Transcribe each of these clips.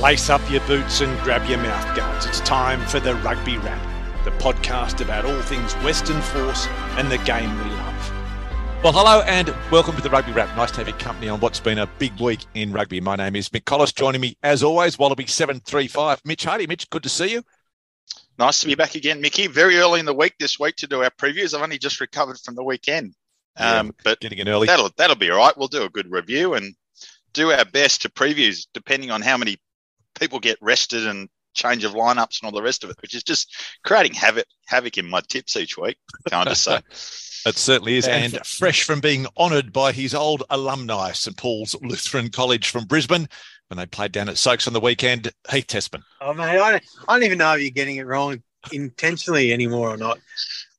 Lace up your boots and grab your mouthguards. It's time for the Rugby Wrap, the podcast about all things Western Force and the game we love. Well, hello and welcome to the Rugby Wrap. Nice to have your company on what's been a big week in rugby. My name is Mick Collis. Joining me, as always, Wallaby 735. Mitch Hardy. Mitch, good to see you. Nice to be back again, Mickey. Very early in the week this week to do our previews. I've only just recovered from the weekend. Um, but getting in early. That'll that'll be all right. We'll do a good review and do our best to previews, depending on how many people get rested and change of lineups and all the rest of it, which is just creating havoc havoc in my tips each week. Can I just say? It certainly is. And, and fresh from being honoured by his old alumni, St Paul's Lutheran College from Brisbane, when they played down at Soaks on the weekend, Heath Tessmann. Oh, mate, I don't, I don't even know if you're getting it wrong intentionally anymore or not.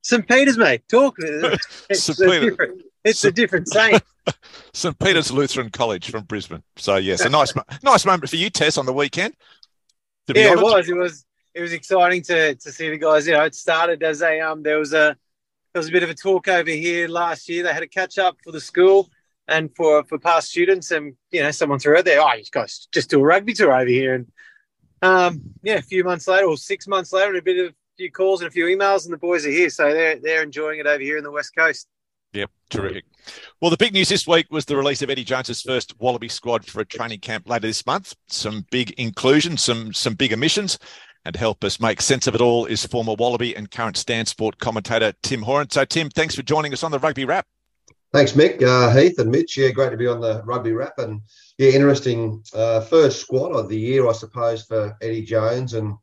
St Peter's, mate, talk. It's, St. A, different, it's St. a different saying. St Peter's Lutheran College from Brisbane. So yes, a nice, nice moment for you, Tess, on the weekend. yeah, it was. It was. It was exciting to to see the guys. You know, it started as a um. There was a there was a bit of a talk over here last year. They had a catch up for the school and for for past students, and you know, someone threw out there, "Oh, you guys just do a rugby tour over here." And um, yeah, a few months later, or six months later, and a bit of a few calls and a few emails, and the boys are here, so they're they're enjoying it over here in the west coast. Yep, terrific. Well, the big news this week was the release of Eddie Jones's first Wallaby squad for a training camp later this month. Some big inclusion, some some big omissions, and to help us make sense of it all is former Wallaby and current Stan Sport commentator Tim Horan. So, Tim, thanks for joining us on the Rugby Wrap. Thanks, Mick, uh, Heath, and Mitch. Yeah, great to be on the Rugby Wrap, and yeah, interesting uh, first squad of the year, I suppose, for Eddie Jones, and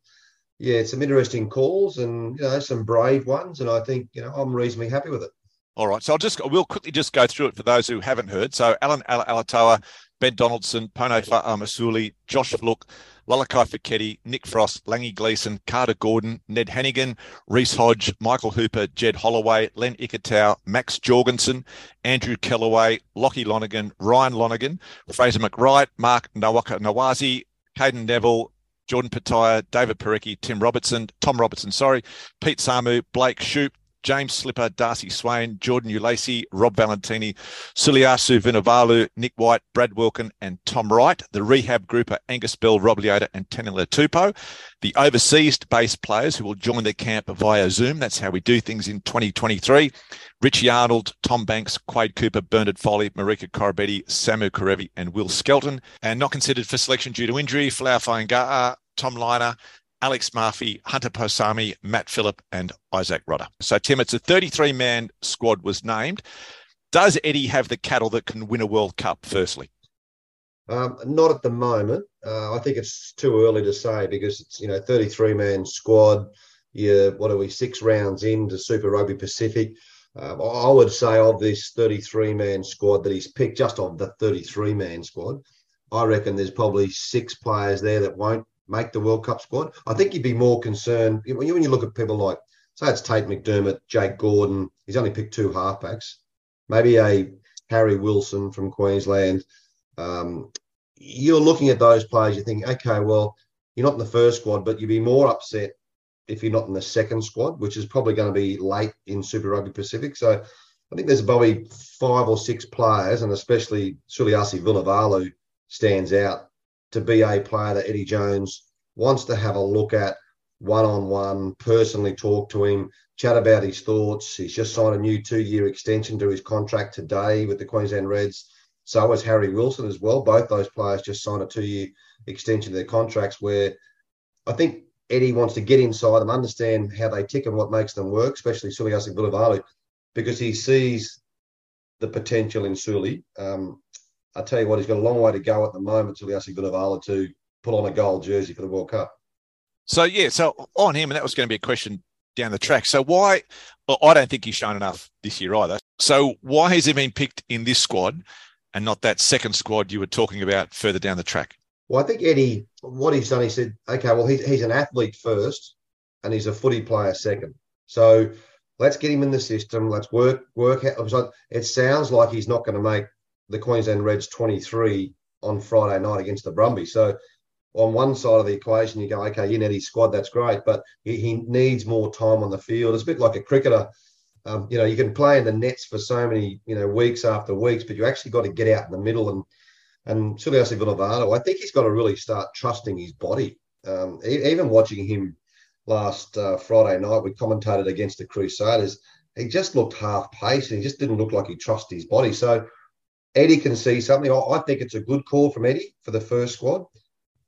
yeah, some interesting calls and you know some brave ones, and I think you know I'm reasonably happy with it. All right, so I'll just we'll quickly just go through it for those who haven't heard. So Allan Alaalatoa, Ben Donaldson, Pone Fa'amausili, Josh Flook, Lalakai Foketi, Nick Frost, Langi Gleeson, Carter Gordon, Ned Hanigan, Reece Hodge, Michael Hooper, Jed Holloway, Len Ikitau, Max Jorgensen, Andrew Kellaway, Lockie Lonergan, Ryan Lonergan, Fraser McReight, Mark Nawaka Nawazi, Cadeyrn Neville, Jordan Petaia, David Porecki, Tim Robertson, Tom Robertson, sorry, Pete Samu, Blake Schoupp, James Slipper, Darcy Swain, Jordan Uelese, Rob Valentini, Suliasi Vunivalu, Nick White, Brad Wilkin, and Tom Wright. The rehab group are Angus Bell, Rob Leota, and Taniela Tupou. The overseas based players who will join the camp via Zoom. That's how we do things in 2023. Richie Arnold, Tom Banks, Quade Cooper, Bernard Foley, Marika Koroibete, Samu Kerevi, and Will Skelton. And not considered for selection due to injury, Folau Fainga'a, Tom Lynagh, Alex Mafi, Hunter Paisami, Matt Phillip, and Isaac Rodda. So, Tim, it's a 33 man squad was named. Does Eddie have the cattle that can win a World Cup, firstly? Um, not at the moment. Uh, I think it's too early to say because it's, you know, 33 man squad. Yeah, what are we, six rounds into Super Rugby Pacific? Um, I would say of this 33 man squad that he's picked, just of the 33 man squad, I reckon there's probably six players there that won't make the World Cup squad. I think you'd be more concerned when you, when you look at people like, say, it's Tate McDermott, Jake Gordon. He's only picked two halfbacks. Maybe a Harry Wilson from Queensland. Um, you're looking at those players. You think, okay, well, you're not in the first squad, but you'd be more upset if you're not in the second squad, which is probably going to be late in Super Rugby Pacific. So I think there's probably five or six players, and especially Suliasi Vunivalu stands out to be a player that Eddie Jones wants to have a look at one on one, personally talk to him, chat about his thoughts. He's just signed a new two year extension to his contract today with the Queensland Reds. So has Harry Wilson as well. Both those players just signed a two year extension to their contracts where I think Eddie wants to get inside them, understand how they tick and what makes them work, especially Suliasi Vunivalu, because he sees the potential in Suli. Um, I tell you what, he's got a long way to go at the moment till he actually got to put on a gold jersey for the World Cup. So yeah, so on him, and that was going to be a question down the track. So why? Well, I don't think he's shown enough this year either. So why has he been picked in this squad and not that second squad you were talking about further down the track? Well, I think Eddie, what he's done, he said, okay, well, he's, he's an athlete first, and he's a footy player second. So let's get him in the system. Let's work work out. It sounds like he's not going to make the Queensland Reds 23 on Friday night against the Brumbies. So on one side of the equation, you go, okay, need his squad, that's great, but he, he, needs more time on the field. It's a bit like a cricketer. Um, you know, you can play in the nets for so many, you know, weeks after weeks, but you actually got to get out in the middle and And Suliasi Vunivalu, I think he's got to really start trusting his body. Um, even watching him last uh, Friday night, we commentated against the Crusaders. He just looked half paced and he just didn't look like he trusted his body. So Eddie can see something. I think it's a good call from Eddie for the first squad.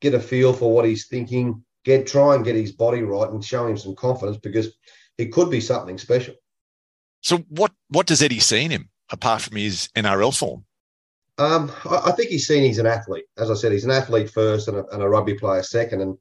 Get a feel for what he's thinking. Get try and get his body right and show him some confidence because he could be something special. So what what does Eddie see in him apart from his NRL form? Um, I, I, think he's seen he's an athlete. As I said, he's an athlete first and a, and a rugby player second. And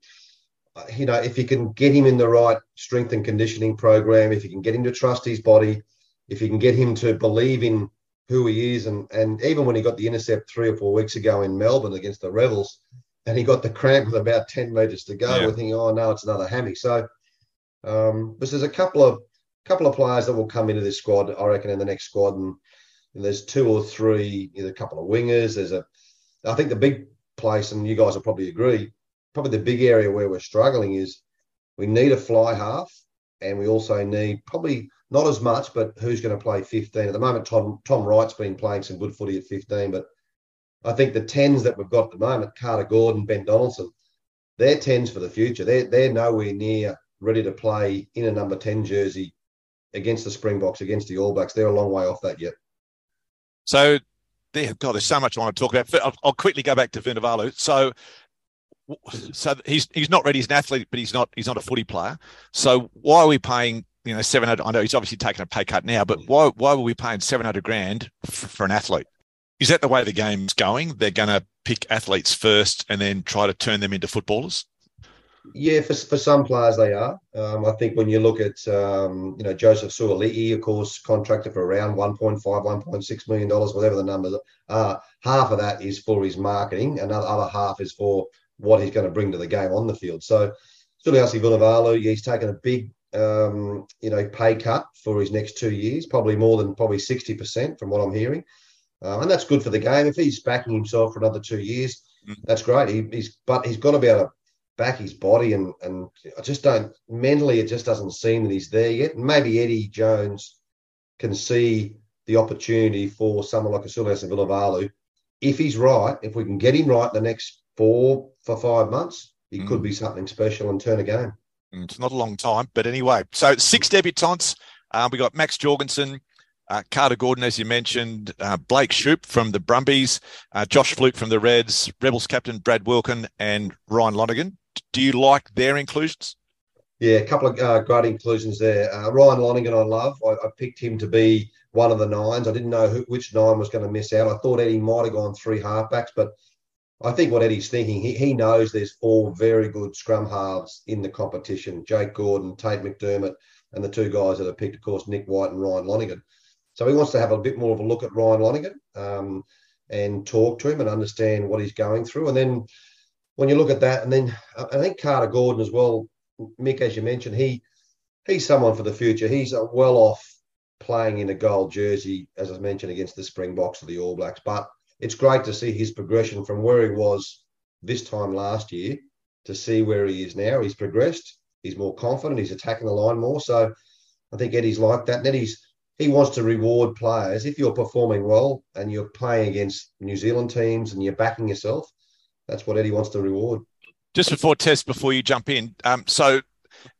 uh, you know, if you can get him in the right strength and conditioning program, if you can get him to trust his body, if you can get him to believe in who he is, and and even when he got the intercept three or four weeks ago in Melbourne against the Rebels, and he got the cramp with about ten meters to go, yeah. we're thinking, oh no, it's another hammy. So, um, but there's a couple of couple of players that will come into this squad, I reckon, in the next squad, and, and there's two or three, you know, a couple of wingers. There's a, I think the big place, and you guys will probably agree, probably the big area where we're struggling is we need a fly half, and we also need probably not as much, but who's going to play 15 at the moment? Tom Tom Wright's been playing some good footy at 15, but I think the tens that we've got at the moment, Carter Gordon, Ben Donaldson, they're tens for the future. They're they're nowhere near ready to play in a number 10 jersey against the Springboks, against the All Blacks. They're a long way off that yet. So, there, God, there's so much I want to talk about. I'll, I'll quickly go back to Vunivalu. So, so he's he's not ready. He's an athlete, but he's not he's not a footy player. So why are we paying you know seven hundred? I know he's obviously taking a pay cut now, but why why were we paying seven hundred grand for, for an athlete? Is that the way the game's going? They're going to pick athletes first and then try to turn them into footballers. Yeah, for, for some players they are. Um, I think when you look at um, you know Joseph Suaalii, of course, contracted for around 1.5, 1.6 million dollars, whatever the numbers are. Half of that is for his marketing, and the other half is for what he's going to bring to the game on the field. So Suliasi Vunivalu, yeah, he's taken a big um, you know pay cut for his next two years, probably more than probably 60% from what I'm hearing. Uh, and that's good for the game. If he's backing himself for another two years, mm. that's great. He, he's but he's got to be able to back his body and and I just don't mentally it just doesn't seem that he's there yet. maybe Eddie Jones can see the opportunity for someone like Asulias and Vunivalu. If he's right, if we can get him right the next four for five months, he mm. could be something special and turn a game. Mm, it's not a long time, but anyway. So six debutants. Uh, we got Max Jorgensen, uh, Carter Gordon, as you mentioned, uh, Blake Schoupp from the Brumbies, uh, Josh Flook from the Reds, Rebels captain Brad Wilkin, and Ryan Lonergan. Do you like their inclusions? Yeah, a couple of uh, great inclusions there. Uh, Ryan Lonergan, I love. I, I, picked him to be one of the nines. I didn't know who, which nine was going to miss out. I thought Eddie might have gone three halfbacks, but I think what Eddie's thinking, he, he knows there's four very good scrum halves in the competition Jake Gordon, Tate McDermott, and the two guys that are picked, of course, Nick White and Ryan Lonergan. So he wants to have a bit more of a look at Ryan Lonergan um, and talk to him and understand what he's going through. And then when you look at that, and then I think Carter Gordon as well, Mick, as you mentioned, he he's someone for the future. He's well off playing in a gold jersey, as I mentioned, against the Springboks or the All Blacks. But it's great to see his progression from where he was this time last year to see where he is now. He's progressed. He's more confident. He's attacking the line more. So I think Eddie's like that. And Eddie's he wants to reward players if you're performing well and you're playing against New Zealand teams and you're backing yourself. That's what Eddie wants to reward. Just before test, before you jump in, um, so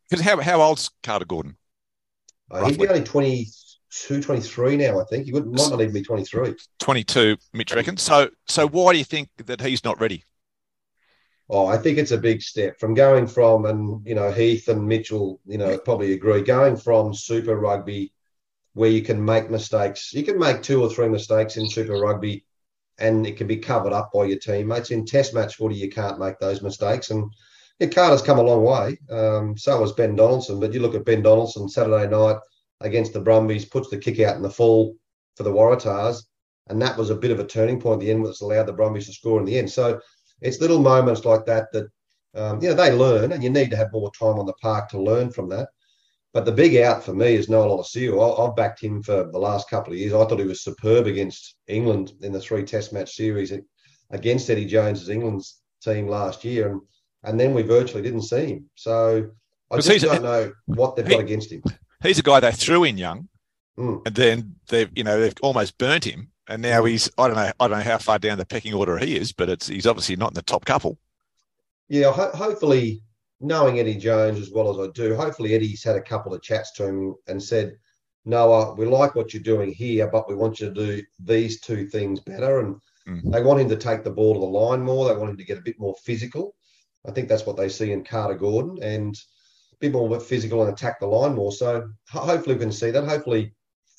because how how old's Carter Gordon? Uh, he'd be only 22, 23 now, I think. He would, might not even be 23. 22, Mitch reckons. So, so why do you think that he's not ready? Oh, I think it's a big step from going from, and you know, Heath and Mitchell, you know, probably agree, going from Super Rugby where you can make mistakes. You can make two or three mistakes in Super Rugby and it can be covered up by your teammates. In Test match footy, you can't make those mistakes. And yeah, Carter's come a long way. Um, so has Ben Donaldson. But you look at Ben Donaldson Saturday night against the Brumbies, puts the kick out in the fall for the Waratahs. And that was a bit of a turning point at the end, which allowed the Brumbies to score in the end. So it's little moments like that that, um, you know, they learn and you need to have more time on the park to learn from that. But the big out for me is Noah Lolesio. I've backed him for the last couple of years. I thought he was superb against England in the three Test match series against Eddie Jones's England's team last year, and and then we virtually didn't see him. So I just don't know what they've he, got against him. He's a guy they threw in young, mm. and then they've you know they've almost burnt him, and now he's I don't know I don't know how far down the pecking order he is, but it's he's obviously not in the top couple. Yeah, ho- hopefully, knowing Eddie Jones as well as I do, hopefully Eddie's had a couple of chats to him and said, Noah, we like what you're doing here, but we want you to do these two things better. And mm. they want him to take the ball to the line more. They want him to get a bit more physical. I think that's what they see in Carter Gordon and bit more physical and attack the line more. So hopefully we can see that. Hopefully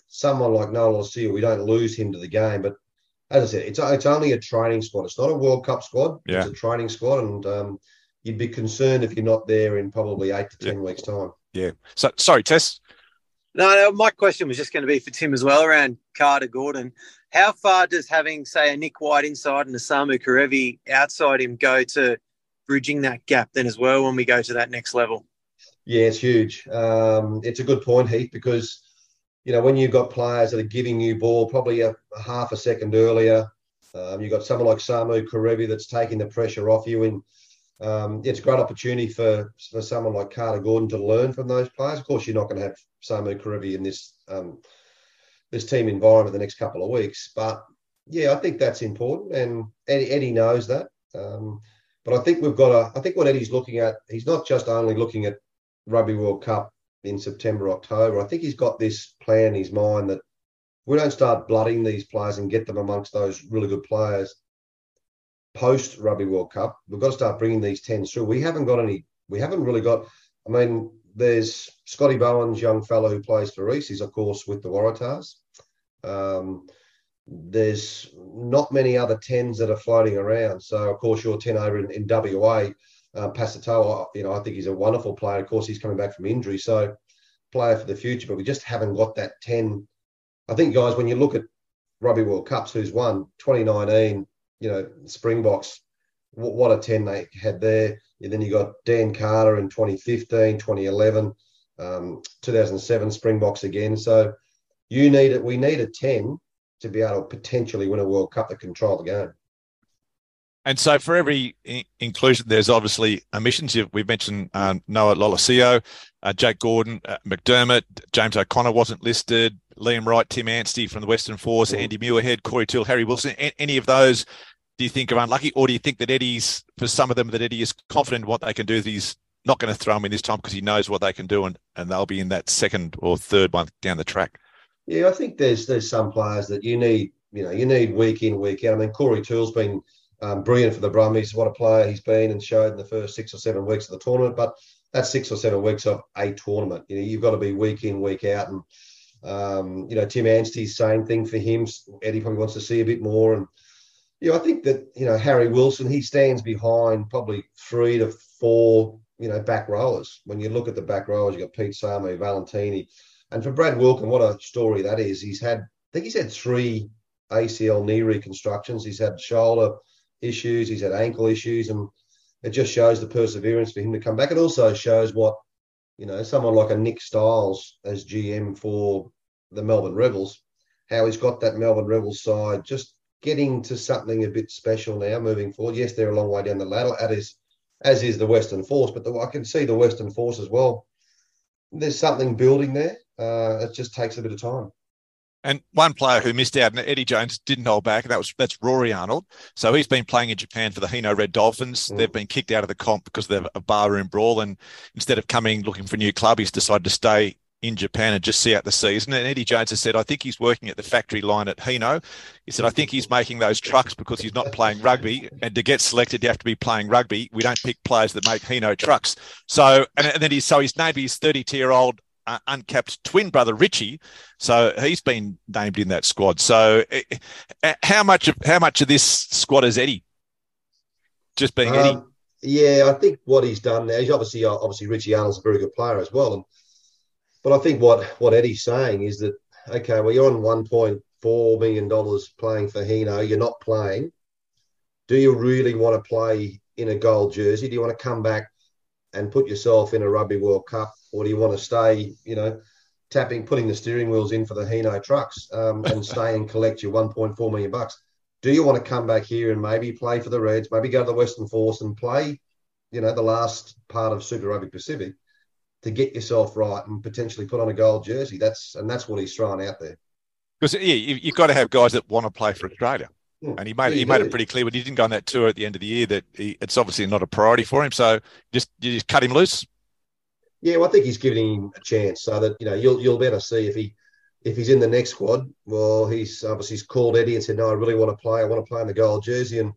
someone like Noah Lolesio, we don't lose him to the game. But as I said, it's it's only a training squad. It's not a World Cup squad. Yeah. It's a training squad, and um, you'd be concerned if you're not there in probably eight to ten yeah. weeks' time. Yeah. So sorry, Tess. No, no, my question was just going to be for Tim as well around Carter Gordon. How far does having, say, a Nick White inside and a Samu Kerevi outside him go to bridging that gap then as well when we go to that next level? Yeah, it's huge. Um, it's a good point, Heath, because you know, when you've got players that are giving you ball probably a, a half a second earlier, um, you've got someone like Samu Kerevi that's taking the pressure off you. And um, it's a great opportunity for, for someone like Carter Gordon to learn from those players. Of course, you're not going to have Samu Kerevi in this um, this team environment the next couple of weeks. But yeah, I think that's important, and Eddie, Eddie knows that. Um, but I think we've got a. I think what Eddie's looking at, he's not just only looking at Rugby World Cup in September, October. I think he's got this plan in his mind that we don't start blooding these players and get them amongst those really good players post Rugby World Cup. We've got to start bringing these tens through. We haven't got any. We haven't really got. I mean, there's Scotty Bowen's young fellow who plays for Reese. He's of course with the Waratahs. Um, there's not many other tens that are floating around. So of course your ten over in, in WA uh, Pasitoa, you know, I think he's a wonderful player. Of course, he's coming back from injury, so player for the future. But we just haven't got that ten. I think, guys, when you look at Rugby World Cups, who's won 2019, you know, Springboks, what a 10 they had there. And then you got Dan Carter in 2015, 2011, um, 2007 Springboks again. So you need it. We need a 10 to be able to potentially win a World Cup that control the game. And so for every inclusion, there's obviously omissions. We've mentioned um, Noah Lolesio, uh, Jake Gordon, uh, McDermott, James O'Connor wasn't listed, Liam Wright, Tim Anstey from the Western Force, mm. Andy Muirhead, Corey Toole, Harry Wilson. A- any of those do you think are unlucky, or do you think that Eddie's, for some of them, that Eddie is confident what they can do, that he's not going to throw them in this time because he knows what they can do and, and they'll be in that second or third one down the track? Yeah, I think there's there's some players that you need, you know, you need week in, week out. I mean, Corey Toole's been – um, brilliant for the Brumbies. What a player he's been and showed in the first six or seven weeks of the tournament. But that's six or seven weeks of a tournament. You know, you've got to be week in, week out. And um, you know, Tim Anstey's same thing for him. Eddie probably wants to see a bit more. And you know, I think that you know Harry Wilson he stands behind probably three to four you know back rowers. When you look at the back rowers, you have got Pete Samu, Valetini, and for Brad Wilkin, what a story that is. He's had I think he's had three ACL knee reconstructions. He's had shoulder issues, he's had ankle issues, and it just shows the perseverance for him to come back. It also shows what, you know, someone like a Nick Styles as GM for the Melbourne Rebels, how he's got that Melbourne Rebels side just getting to something a bit special now moving forward. Yes, they're a long way down the ladder, as, is, as is the Western Force, but the, I can see the Western Force as well. There's something building there. Uh, it just takes a bit of time. And one player who missed out, and Eddie Jones didn't hold back, and that was that's Rory Arnold. So he's been playing in Japan for the Hino Red Dolphins. Mm. They've been kicked out of the comp because they've a barroom brawl, and instead of coming looking for a new club, he's decided to stay in Japan and just see out the season. And Eddie Jones has said, I think he's working at the factory line at Hino. He said, I think he's making those trucks because he's not playing rugby. And to get selected, you have to be playing rugby. We don't pick players that make Hino trucks. So, and, and then he's, so he's named his 32 year old uh, uncapped twin brother Richie, so he's been named in that squad. So, uh, how much of how much of this squad is Eddie? Just being um, Eddie. Yeah, I think what he's done now. He's obviously obviously Richie Arnold's a very good player as well, and but I think what what Eddie's saying is that okay, well you're on one point four million dollars playing for Hino, you're not playing. Do you really want to play in a gold jersey? Do you want to come back and put yourself in a Rugby World Cup or do you want to stay, you know, tapping, putting the steering wheels in for the Hino trucks um, and stay and collect your 1.4 million bucks? Do you want to come back here and maybe play for the Reds, maybe go to the Western Force and play, you know, the last part of Super Rugby Pacific to get yourself right and potentially put on a gold jersey? That's and that's what he's throwing out there. Because yeah, you, have got to have guys that want to play for Australia. Hmm. And he made he made it pretty clear when he didn't go on that tour at the end of the year that he, it's obviously not a priority for him. So just you just cut him loose. Yeah, well, I think he's giving him a chance so that you know you'll you'll better see if he if he's in the next squad. Well, he's obviously he's called Eddie and said, "No, I really want to play. I want to play in the gold jersey." And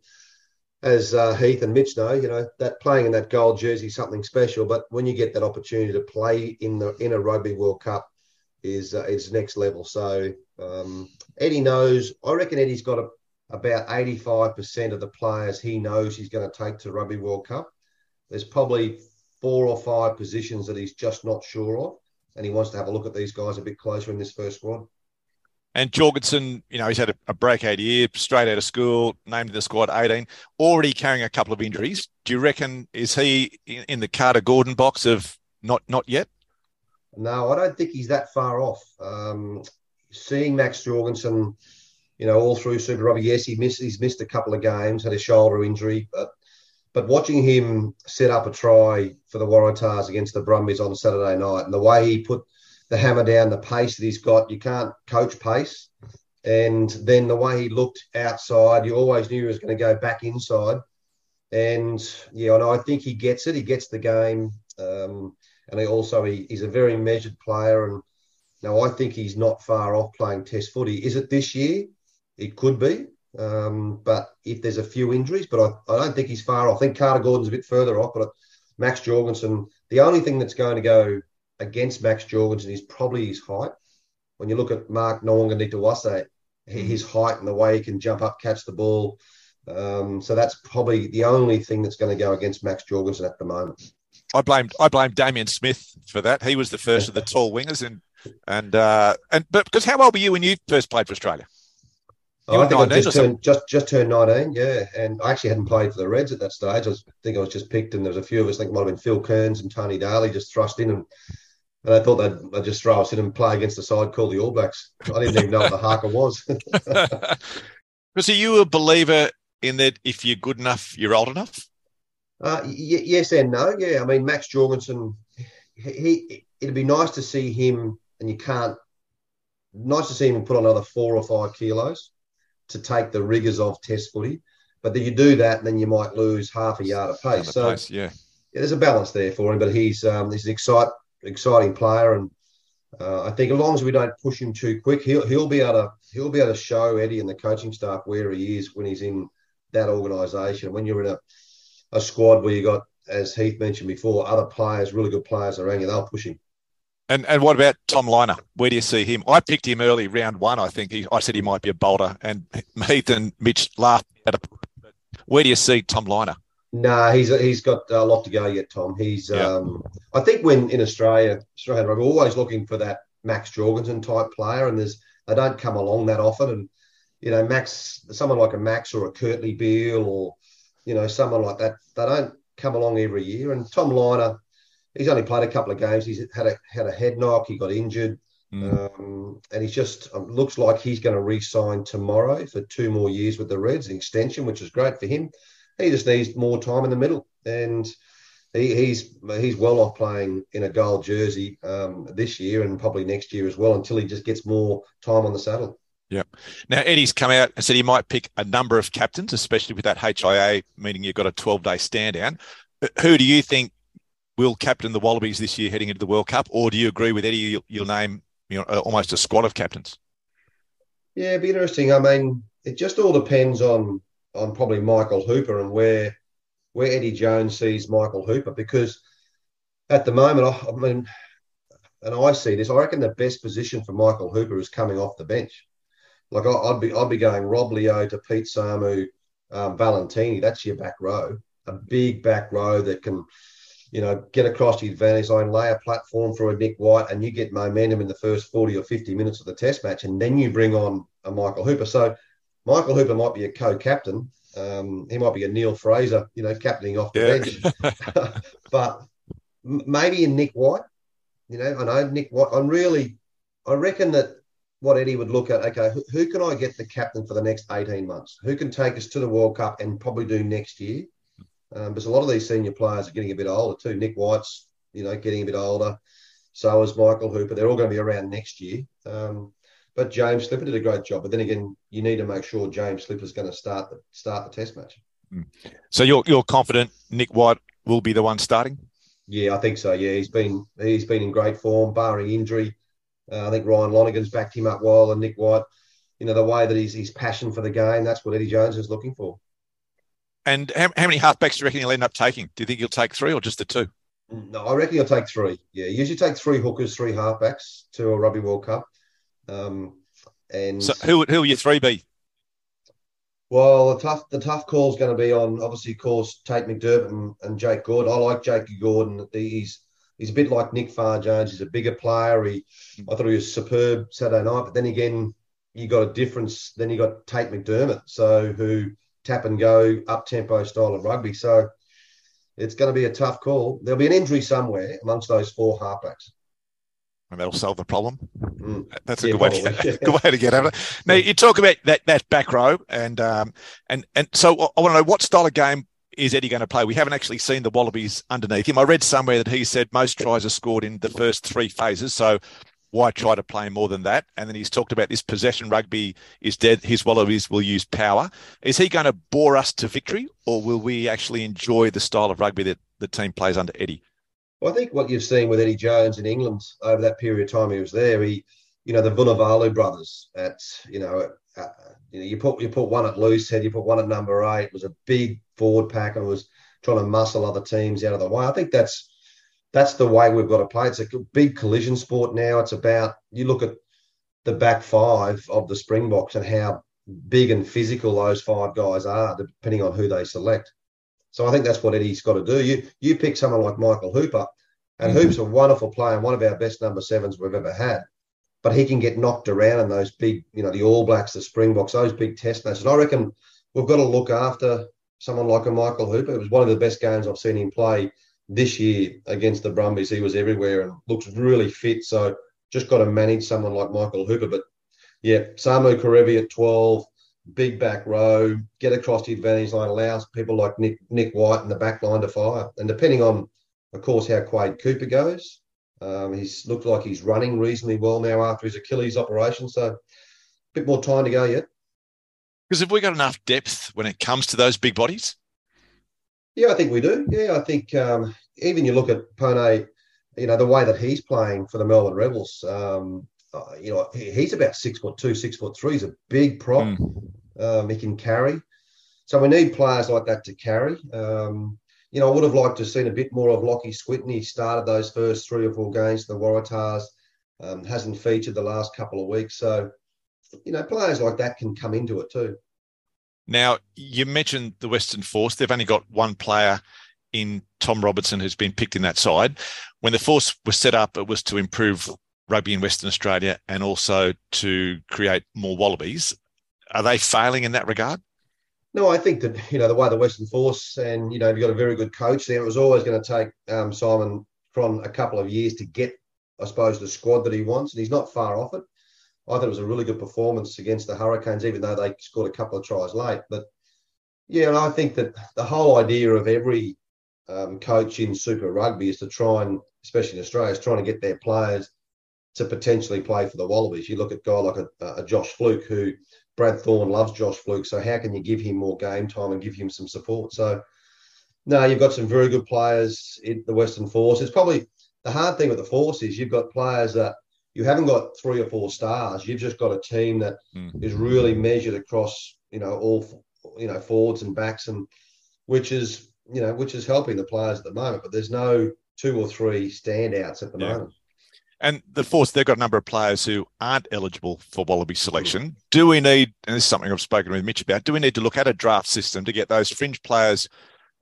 as uh, Heath and Mitch know, you know that playing in that gold jersey is something special. But when you get that opportunity to play in the in a Rugby World Cup, is uh, is next level. So um, Eddie knows. I reckon Eddie's got a, about eighty five percent of the players he knows he's going to take to Rugby World Cup. There's probably four or five positions that he's just not sure of, and he wants to have a look at these guys a bit closer in this first squad. And Jorgensen, you know, he's had a, a breakout year, straight out of school, named in the squad 18, already carrying a couple of injuries. Do you reckon is he in, in the Carter Gordon box of not not yet? No, I don't think he's that far off. Um, seeing Max Jorgensen, you know, all through Super Rugby, yes, he missed he's missed a couple of games, had a shoulder injury, but but watching him set up a try for the Waratahs against the Brumbies on Saturday night, and the way he put the hammer down, the pace that he's got. You can't coach pace. And then the way he looked outside, you always knew he was going to go back inside. And yeah, and I think he gets it. He gets the game. Um, and he also he, he's a very measured player. And now I think he's not far off playing Test footy. Is it this year? It could be. Um, but if there's a few injuries, but I, I don't think he's far off. I think Carter Gordon's a bit further off, but Max Jorgensen, the only thing that's going to go against Max Jorgensen is probably his height. When you look at Mark Nawaqanitawase, his height and the way he can jump up, catch the ball. Um, so that's probably the only thing that's going to go against Max Jorgensen at the moment. I blamed I blamed Damien Smith for that. He was the first of the tall wingers, and and uh, and but because how old were you when you first played for Australia? Oh, I think I just turned just just turned nineteen, yeah. And I actually hadn't played for the Reds at that stage. I, was, think I was just picked, and there was a few of us. I think it might have been Phil Kearns and Tony Daly just thrust in and and I thought they'd, they'd just throw us in and play against the side called the All Blacks. I didn't even know what the haka was. Was are you a believer in that if you're good enough, you're old enough? Uh, y- yes and no. Yeah, I mean Max Jorgensen, he, he, it'd be nice to see him, and you can't. Nice to see him put on another four or five kilos to take the rigors of Test footy. But then you do that, and then you might lose half a yard of pace. So pace, yeah. yeah. there's a balance there for him. But he's um, he's an excite, exciting player, and uh, I think as long as we don't push him too quick, he'll he'll be able to he'll be able to show Eddie and the coaching staff where he is when he's in that organisation. When you're in a a squad where you got, as Heath mentioned before, other players, really good players around you, they'll push him. And and what about Tom Lynagh? Where do you see him? I picked him early, round one. I think he, I said he might be a bolter, and Heath and Mitch laughed at it. Where do you see Tom Lynagh? No, nah, he's he's got a lot to go yet, Tom. He's yeah. um, I think when in Australia, Australia, we're always looking for that Max Jorgensen type player, and there's they don't come along that often. And you know, Max, someone like a Max or a Kurtley Beale or you know someone like that, they don't come along every year. And Tom Lynagh, he's only played a couple of games. He's had a had a head knock. He got injured. Mm. Um, and he's just um, looks like he's going to re-sign tomorrow for two more years with the Reds, an extension, which is great for him. He just needs more time in the middle, and he, he's he's well off playing in a gold jersey um, this year and probably next year as well until he just gets more time on the saddle. Yeah. Now Eddie's come out and said he might pick a number of captains, especially with that HIA, meaning you've got a 12 day stand down. Who do you think will captain the Wallabies this year heading into the World Cup, or do you agree with Eddie? You'll, you'll name you know almost a squad of captains. Yeah, it'd be interesting. I mean, it just all depends on on probably Michael Hooper and where where Eddie Jones sees Michael Hooper because at the moment, I, I mean, and I see this. I reckon the best position for Michael Hooper is coming off the bench. Like I, would be, I'd be going Rob Leota Pete Samu, um, Valetini. That's your back row, a big back row that can, you know, get across the advantage line, lay a platform for a Nick White, and you get momentum in the first forty or fifty minutes of the Test match, and then you bring on a Michael Hooper. So Michael Hooper might be a co-captain. Um, he might be a Neil Fraser, you know, captaining off the yeah. bench. but maybe in Nick White, you know, I know Nick White. I'm really, I reckon that what Eddie would look at, okay, who, who, can I get the captain for the next 18 months? Who can take us to the World Cup and probably do next year? Um, because a lot of these senior players are getting a bit older too. Nick White's, you know, getting a bit older. So is Michael Hooper. They're all going to be around next year. Um, But James Slipper did a great job. But then again, you need to make sure James Slipper's going to start the start the Test match. Hmm. So you're you're confident Nick White will be the one starting? Yeah, I think so. Yeah, he's been he's been in great form, barring injury. Uh, I think Ryan Lonergan's backed him up well, and Nick White, you know, the way that he's his passion for the game, that's what Eddie Jones is looking for. And how, how many halfbacks do you reckon he'll end up taking? Do you think he'll take three or just the two? No, I reckon he'll take three. Yeah, he usually take three hookers, three halfbacks to a Rugby World Cup. Um, and so who who will your three be? Well, the tough the tough call is going to be on obviously, of course, Tate McDermott and, and Jake Gordon. I like Jake Gordon. He's he's a bit like Nick Farr Jones. He's a bigger player. He I thought he was superb Saturday night, but then again, you got a difference. Then you got Tate McDermott, so who tap and go up tempo style of rugby. So it's going to be a tough call. There'll be an injury somewhere amongst those four halfbacks. And that'll solve the problem. Mm. That's a yeah, good, way to, good way to get at it. Now you talk about that that back row, and um, and and so I want to know what style of game is Eddie going to play? We haven't actually seen the Wallabies underneath him. I read somewhere that he said most tries are scored in the first three phases. So why try to play more than that? And then he's talked about this possession rugby is dead. His Wallabies will use power. Is he going to bore us to victory, or will we actually enjoy the style of rugby that the team plays under Eddie? Well, I think what you've seen with Eddie Jones in England over that period of time he was there, he, you know, the Vunipola brothers at, you know, uh, you know, you put you put one at loose head, you put one at number eight. It was a big forward pack and was trying to muscle other teams out of the way. I think that's that's the way we've got to play. It's a big collision sport now. It's about you look at the back five of the Springboks and how big and physical those five guys are, depending on who they select. So I think that's what Eddie's got to do. You you pick someone like Michael Hooper, and mm-hmm. Hoop's a wonderful player and one of our best number sevens we've ever had. But he can get knocked around in those big, you know, the All Blacks, the Springboks, those big test matches. And I reckon we've got to look after someone like a Michael Hooper. It was one of the best games I've seen him play this year against the Brumbies, he was everywhere and looks really fit. So just got to manage someone like Michael Hooper. But yeah, Samu Kerevi at 12, big back row, get across the advantage line, allows people like Nick, Nick White in the back line to fire. And depending on, of course, how Quade Cooper goes, um, he's looked like he's running reasonably well now after his Achilles operation. So a bit more time to go yet. Because have we got enough depth when it comes to those big bodies? Yeah, I think we do. Yeah, I think um, even you look at Pone, you know, the way that he's playing for the Melbourne Rebels, um, uh, you know, he, he's about six foot two, six foot three. He's a big prop. Mm. Um, he can carry. So we need players like that to carry. Um, you know, I would have liked to have seen a bit more of Lockie Swinton. He started those first three or four games the Waratahs, um, hasn't featured the last couple of weeks. So, you know, players like that can come into it too. Now, you mentioned the Western Force. They've only got one player in Tom Robertson who's been picked in that side. When the Force was set up, it was to improve rugby in Western Australia and also to create more Wallabies. Are they failing in that regard? No, I think that you know the way the Western Force and you know you've got a very good coach there. It was always going to take um, Simon Cron a couple of years to get, I suppose, the squad that he wants, and he's not far off it. I thought it was a really good performance against the Hurricanes, even though they scored a couple of tries late. But yeah, and I think that the whole idea of every um, coach in Super Rugby is to try and, especially in Australia, is trying to get their players to potentially play for the Wallabies. You look at a guy like a, a Josh Flook, who Brad Thorn loves Josh Flook. So how can you give him more game time and give him some support? So no, you've got some very good players in the Western Force. It's probably the hard thing with the Force is you've got players that you haven't got three or four stars. You've just got a team that mm. is really measured across, you know, all you know forwards and backs, and which is you know which is helping the players at the moment. But there's no two or three standouts at the yeah. moment. And the Force, they've got a number of players who aren't eligible for Wallaby selection. Do we need, and this is something I've spoken with Mitch about, do we need to look at a draft system to get those fringe players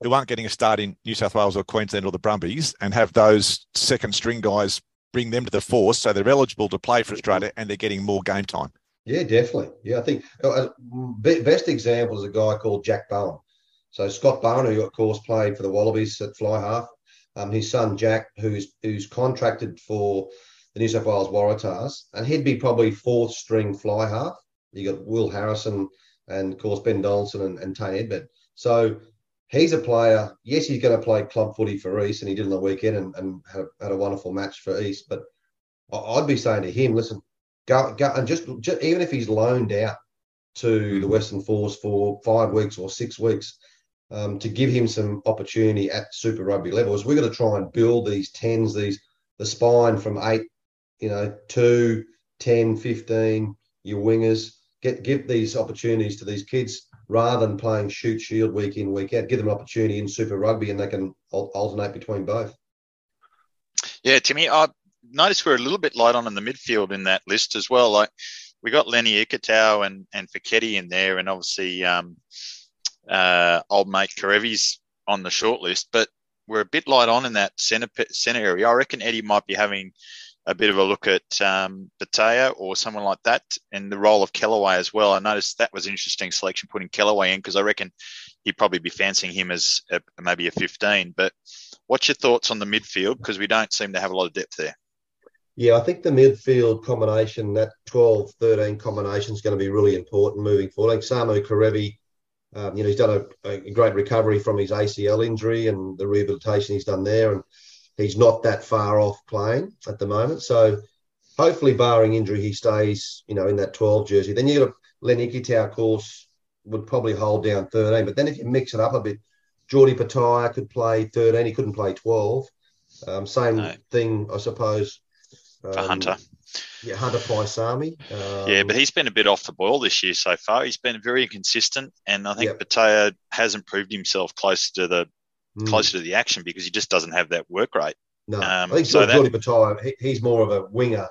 who aren't getting a start in New South Wales or Queensland or the Brumbies and have those second string guys bring them to the force so they're eligible to play for Australia and they're getting more game time. Yeah, definitely. Yeah, I think uh, best example is a guy called Jack Bowen. So Scott Bowen, who of course played for the Wallabies at fly half, um, his son Jack, who's who's contracted for the New South Wales Waratahs, and he'd be probably fourth string fly half. You got Will Harrison and of course Ben Donaldson and, and Tane Edmed. So he's a player. Yes, he's going to play club footy for East, and he did on the weekend and, and had, a, had, a, wonderful match for East. But I'd be saying to him, listen, go, go and just, just even if he's loaned out to the. Western Force for five weeks or six weeks, um, to give him some opportunity at Super Rugby levels. We're going to try and build these tens, these the spine from eight, you know, two, 10, 15, your wingers. Get give these opportunities to these kids rather than playing Shute Shield week in week out. Give them an opportunity in Super Rugby, and they can alternate between both. Yeah, Timmy, I noticed we're a little bit light on in the midfield in that list as well. Like we got Lenny Ikitau and and Foketi in there, and obviously um, uh, old mate Kerevi's on the short list, but we're a bit light on in that centre centre area. I reckon Eddie might be having a bit of a look at um, Bethea or someone like that, and the role of Kellaway as well. I noticed that was an interesting selection putting Kellaway in because I reckon he'd probably be fancying him as a, maybe a 15. But what's your thoughts on the midfield? Because we don't seem to have a lot of depth there. Yeah, I think the midfield combination, that 12 13 combination, is going to be really important moving forward. Like Samu Kerevi um, you know, he's done a, a, great recovery from his ACL injury and the rehabilitation he's done there, and he's not that far off playing at the moment. So hopefully, barring injury, he stays, you know, in that 12 jersey. Then you got Len Ikitau, of course, would probably hold down 13. But then if you mix it up a bit, Geordie Petaia could play 13. He couldn't play 12. Um, same no. thing, I suppose. Um, For Hunter. Yeah, Hunter Paisami. Um, yeah, but he's been a bit off the boil this year so far. He's been very inconsistent, and I think yep. hasn't proved himself close to the mm. closer to the action because he just doesn't have that work rate. No, um, I think so Geordie Petaia, he, he's more of a winger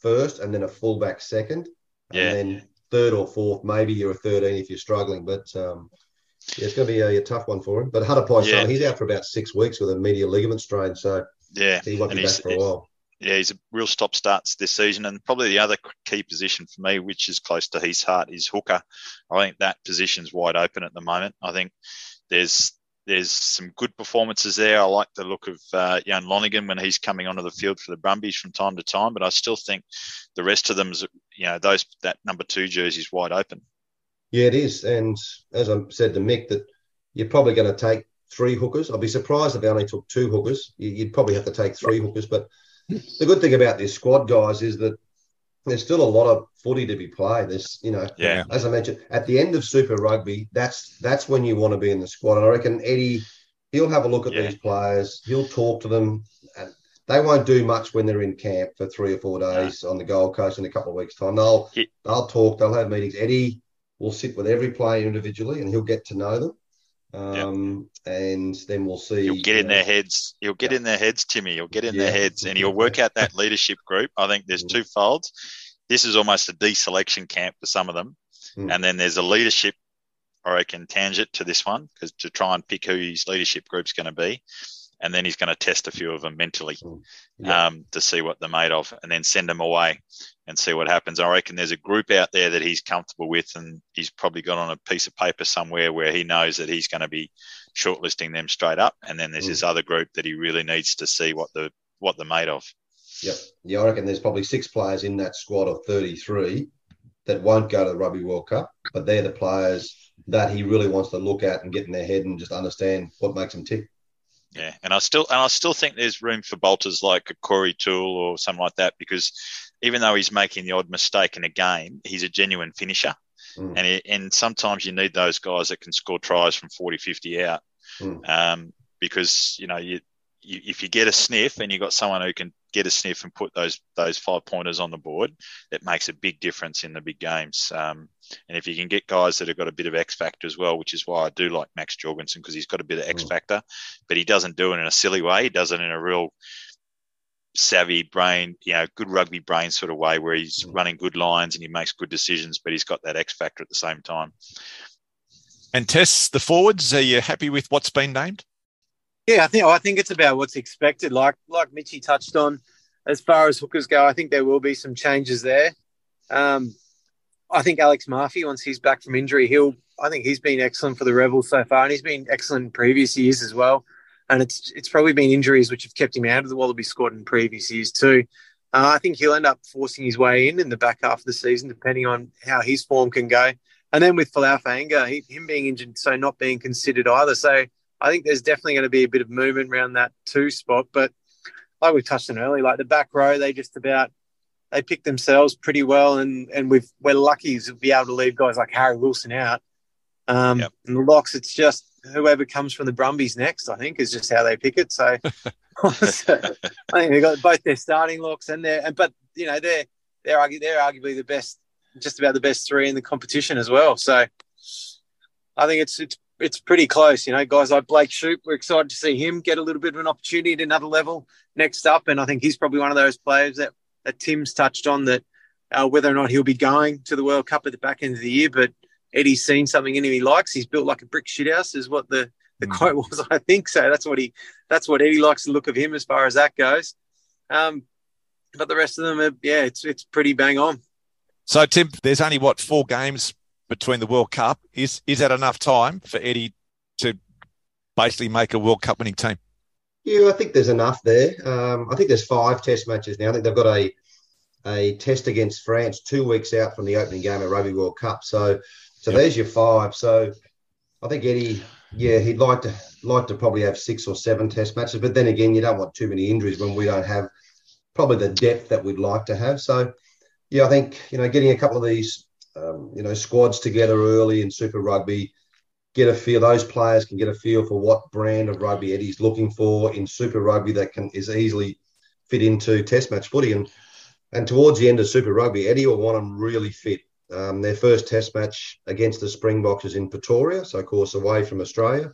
first, and then a fullback second, and yeah. then third or fourth. Maybe you're a thirteen if you're struggling, but um, yeah, it's going to be a, a, tough one for him. But Hunter Paisami, yeah. he's out for about six weeks with a medial ligament strain, so yeah, he won't be back for a while yeah, he's a real stop starts this season. And probably the other key position for me, which is close to his heart, is hooker. I think that position's wide open at the moment. I think there's there's some good performances there. I like the look of uh, Jan Lonergan when he's coming onto the field for the Brumbies from time to time, but I still think the rest of them is, you know, those that number two jersey is wide open. Yeah, it is. And as I said to Mick, that you're probably going to take three hookers. I'd be surprised if they only took two hookers. You'd probably have to take three hookers, but the good thing about this squad, guys, is that there's still a lot of footy to be played. There's, you know, yeah. as I mentioned, at the end of Super Rugby, that's that's when you want to be in the squad. And I reckon Eddie, he'll have a look at yeah. these players, he'll talk to them, and they won't do much when they're in camp for three or four days on the Gold Coast in a couple of weeks' time. They'll yeah. they'll talk, they'll have meetings. Eddie will sit with every player individually, and he'll get to know them. Um, yep. and then we'll see. He'll get in know. their heads. He'll get in their heads, Timmy. He'll get in yeah. their heads, and he'll work out that leadership group. I think there's mm-hmm. two folds. This is almost a deselection camp for some of them, mm. and then there's a leadership. I reckon tangent to this one because to try and pick who his leadership group's going to be, and then he's going to test a few of them mentally mm. yeah. um, to see what they're made of, and then send them away and see what happens. I reckon there's a group out there that he's comfortable with, and he's probably got on a piece of paper somewhere where he knows that he's going to be shortlisting them straight up. And then there's mm. this other group that he really needs to see what the what they're made of. Yep. Yeah, I reckon there's probably six players in that squad of 33 that won't go to the Rugby World Cup, but they're the players that he really wants to look at and get in their head and just understand what makes them tick. Yeah, and I still and I still think there's room for bolters like a Corey Toole or something like that because even though he's making the odd mistake in a game, he's a genuine finisher. Mm. And, it, and sometimes you need those guys that can score tries from 40, 50 out. Mm. Um, because, you know, you, you, if you get a sniff and you've got someone who can get a sniff and put those those five pointers on the board, it makes a big difference in the big games. Um, and if you can get guys that have got a bit of X factor as well, which is why I do like Max Jorgensen because he's got a bit of X mm. factor, but he doesn't do it in a silly way. He does it in a real savvy brain, you know, good rugby brain sort of way where he's mm. running good lines and he makes good decisions, but he's got that X factor at the same time. And Tess, the forwards, are you happy with what's been named? Yeah, I think I think it's about what's expected. Like like Mitchy touched on, as far as hookers go, I think there will be some changes there. Um, I think Alex Mafi, once he's back from injury, he'll. I think he's been excellent for the Rebels so far, and he's been excellent in previous years as well and it's it's probably been injuries which have kept him out of the Wallaby squad in previous years too. Uh, I think he'll end up forcing his way in in the back half of the season, depending on how his form can go. And then with Falafanga, he, him being injured, so not being considered either. So I think there's definitely going to be a bit of movement around that two spot. But like we touched on earlier, like the back row, they just about they pick themselves pretty well, and and we've we're lucky to be able to leave guys like Harry Wilson out. Um, yep. And the locks, it's just whoever comes from the Brumbies next. I think is just how they pick it. So, so I think they've got both their starting locks and their, and but you know they're they're they're arguably the best, just about the best three in the competition as well. So, I think it's it's it's pretty close. You know, guys like Blake Schoupp, we're excited to see him get a little bit of an opportunity at another level next up, and I think he's probably one of those players that that Tim's touched on that uh, whether or not he'll be going to the World Cup at the back end of the year, but Eddie's seen something in him he likes. He's built like a brick shithouse, is what the the mm. quote was, I think. So that's what he that's what Eddie likes the look of him as far as that goes. Um, but the rest of them, are, yeah, it's it's pretty bang on. So Tim, there's only what four games between the World Cup. Is is that enough time for Eddie to basically make a World Cup winning team? Yeah, I think there's enough there. Um, I think there's five Test matches now. I think they've got a a test against France two weeks out from the opening game of Rugby World Cup. So, so yep. there's your five. So, I think Eddie, yeah, he'd like to like to probably have six or seven Test matches. But then again, you don't want too many injuries when we don't have probably the depth that we'd like to have. So, yeah, I think you know getting a couple of these um, you know squads together early in Super Rugby get a feel. Those players can get a feel for what brand of rugby Eddie's looking for in Super Rugby that can is easily fit into Test match footy. And and towards the end of Super Rugby, Eddie will want them really fit. Um, their first Test match against the Springboks is in Pretoria, so of course away from Australia.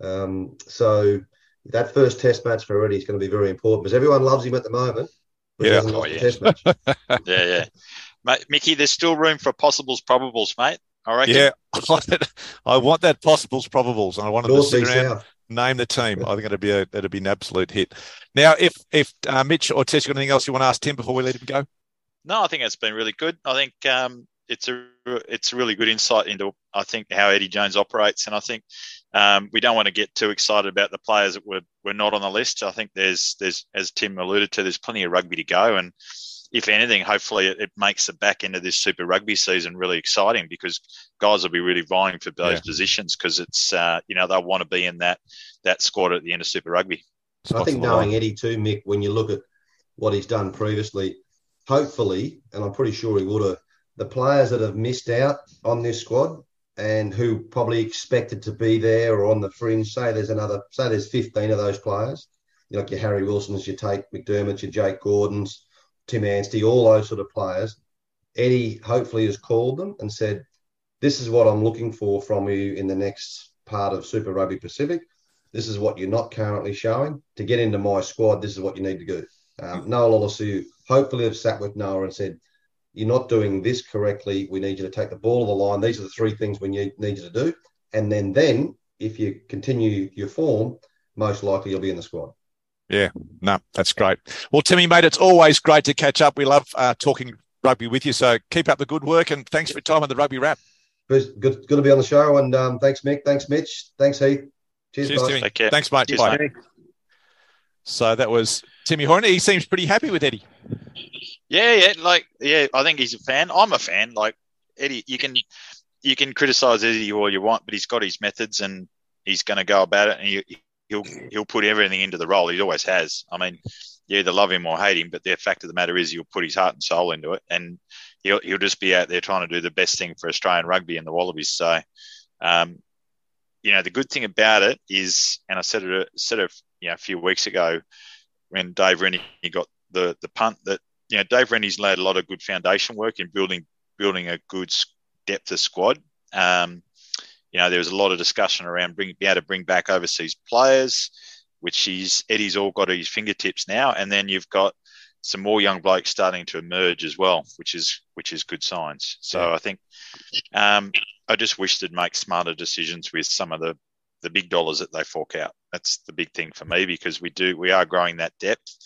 Um, so that first Test match for Eddie is going to be very important because everyone loves him at the moment. Yeah, oh, yeah. yeah, yeah. Mate, Mickey, there's still room for possibles, probables, mate. All right. Yeah, I want that possibles probables, and I want them to sit around, South. name the team. I think it'd be a it'd be an absolute hit. Now, if if uh, Mitch or Tess got anything else you want to ask Tim before we let him go? No, I think it's been really good. I think um, it's a it's a really good insight into I think how Eddie Jones operates, and I think um, we don't want to get too excited about the players that were were not on the list. I think there's there's as Tim alluded to, there's plenty of rugby to go, and if anything, hopefully it, it, makes the back end of this Super Rugby season really exciting because guys will be really vying for those yeah. positions because it's uh, you know they'll want to be in that that squad at the end of Super Rugby. So I think knowing Eddie too, Mick, when you look at what he's done previously, hopefully, and I'm pretty sure he would have, the players that have missed out on this squad and who probably expected to be there or on the fringe, say there's another, say there's 15 of those players, you know, like your Harry Wilsons, your Tate McDermott, your Jake Gordons, Tim Anstey, all those sort of players. Eddie hopefully has called them and said, This is what I'm looking for from you in the next part of Super Rugby Pacific. This is what you're not currently showing. To get into my squad, this is what you need to do. Um, Noel Oliseh hopefully have sat with Noah and said, You're not doing this correctly. We need you to take the ball of the line. These are the three things we need, need you to do. And then, then, if you continue your form, most likely you'll be in the squad. Yeah, no, that's great. Well, Timmy, mate, it's always great to catch up. We love uh, talking rugby with you. So keep up the good work and thanks for your time on the rugby wrap. Good, good, good to be on the show. And um, thanks, Mick. Thanks, Mitch. Thanks, Heath. Cheers, Cheers Timmy. Thanks, mate. Cheers, Bye. Mate. So that was Timmy Horan. He seems pretty happy with Eddie. Yeah, yeah, like yeah, I think he's a fan. I'm a fan. Like Eddie, you can you can criticize Eddie all you want, but he's got his methods and he's going to go about it. And he, he'll he'll put everything into the role. He always has. I mean, you either love him or hate him, but the fact of the matter is, he'll put his heart and soul into it, and he'll he'll just be out there trying to do the best thing for Australian rugby and the Wallabies. So, um, you know, the good thing about it is, and I said it said it you know a few weeks ago when Dave Rennie got the the punt that you know Dave Rennie's laid a lot of good foundation work in building building a good depth of squad. Um, you know, there was a lot of discussion around bring, be able to bring back overseas players, which he's Eddie's all got at his fingertips now, and then you've got some more young blokes starting to emerge as well, which is which is good signs. So yeah. I think um, I just wish they'd make smarter decisions with some of the the big dollars that they fork out. That's the big thing for me because we do we are growing that depth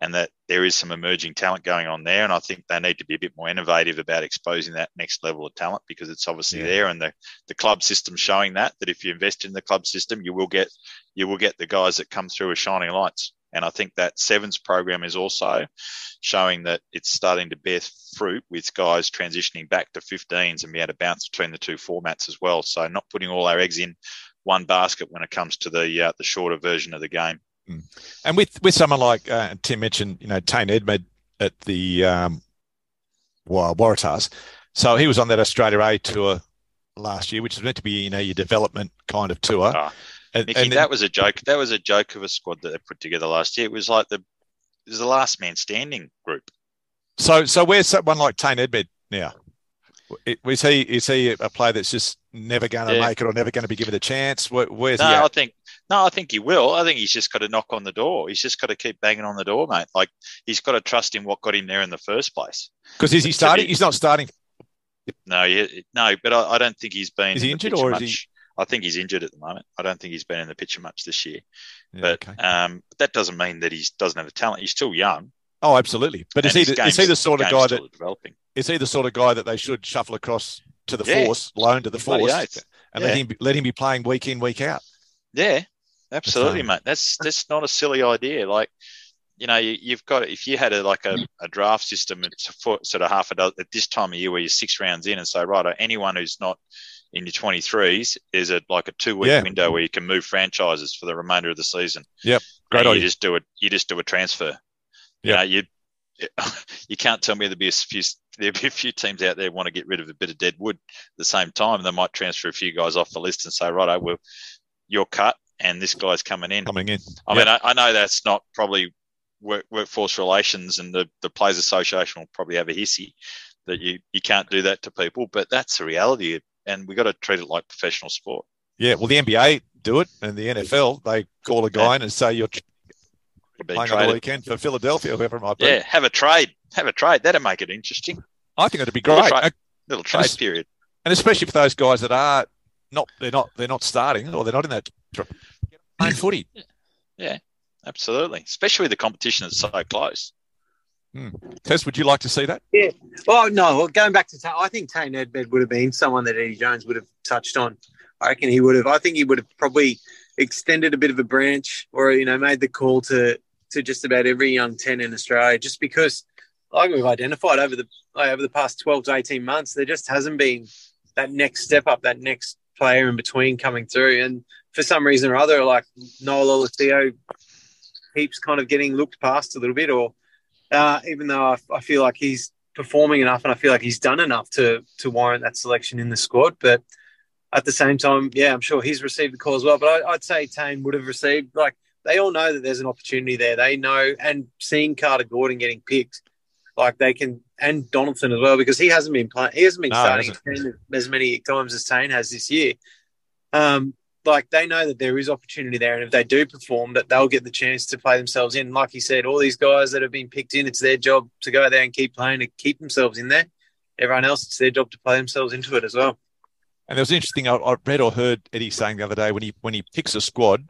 and that there is some emerging talent going on there. And I think they need to be a bit more innovative about exposing that next level of talent because it's obviously yeah. there, and the the club system showing that that if you invest in the club system, you will get you will get the guys that come through as shining lights. And I think that sevens program is also showing that it's starting to bear fruit with guys transitioning back to 15s and be able to bounce between the two formats as well. So not putting all our eggs in one basket when it comes to the uh, the shorter version of the game. Mm. And with with someone like uh, Tim mentioned, you know, Tane Edmed at the um, Waratahs. So he was on that Australia A tour last year, which is meant to be you know your development kind of tour. Oh, and, Mickey, and then, that was a joke. That was a joke of a squad that they put together last year. It was like the it was the last man standing group. So so where's someone like Tane Edmed now? Is he is he a player that's just never going to yeah. make it or never going to be given a chance? Where, where's no, he? At? I think no, I think he will. I think he's just got to knock on the door. He's just got to keep banging on the door, mate. Like he's got to trust in what got him there in the first place. Because is he starting? Be, he's not starting. No, he, no, but I, I, don't think he's been. Is he injured or much. is he? I think he's injured at the moment. I don't think he's been in the picture much this year. Yeah, but okay. um, that doesn't mean that he doesn't have a talent. He's still young. Oh, absolutely. But is he, the, is he the sort of guy that developing? Is he the sort of guy that they should shuffle across to the yeah. force, loan to the force, and yeah. let him let him be playing week in week out? Yeah, absolutely, um, mate. That's that's not a silly idea. Like you know, you, have got if you had a like a, a draft system, it's for sort of half a dozen at this time of year where you're six rounds in, and say, right, uh, anyone who's not in your 23s is a like a two week yeah. window where you can move franchises for the remainder of the season. Yep, great idea. You just do it. You just do a transfer. Yeah, you, know, you you can't tell me there'll be a few there'll be a few teams out there want to get rid of a bit of dead wood at the same time. They might transfer a few guys off the list and say, right, well, you're cut and this guy's coming in. Coming in. I yep. mean, I, I, know that's not probably work, workforce relations and the, the Players Association will probably have a hissy that you, you can't do that to people, but that's the reality. And we've got to treat it like professional sport. Yeah, well, the NBA do it, and the NFL they call a guy yeah. in and say you're playing traded. on the weekend for Philadelphia, whoever it might be. Yeah, have a trade. Have a trade. That'd make it interesting. I think it'd be great. Little, tra- little trade and period. And especially for those guys that are not they're not they're not starting or they're not in that playing footy. Yeah, absolutely. Especially the competition is so close. Hmm. Tess, would you like to see that? Yeah. Well, no. Well, going back to, I think Tane Edmed would have been someone that Eddie Jones would have touched on. I reckon he would have. I think he would have probably extended a bit of a branch, or you know, made the call to to just about every young ten in Australia, just because, like we've identified over the over the past twelve to eighteen months, there just hasn't been that next step up, that next player in between coming through, and for some reason or other, like Noah Lolesio keeps kind of getting looked past a little bit, or uh, even though I, I, feel like he's performing enough and I feel like he's done enough to to warrant that selection in the squad. But at the same time, yeah, I'm sure he's received the call as well. But I, would say Tane would have received like they all know that there's an opportunity there. They know, and seeing Carter Gordon getting picked, like they can, and Donaldson as well, because he hasn't been playing. He hasn't been no, starting as many times as Tane has this year. Um, like they know that there is opportunity there, and if they do perform, that they'll get the chance to play themselves in. Like you said, all these guys that have been picked in, it's their job to go there and keep playing to keep themselves in there. Everyone else, it's their job to play themselves into it as well. And there was interesting. I, I read or heard Eddie saying the other day when he when he picks a squad,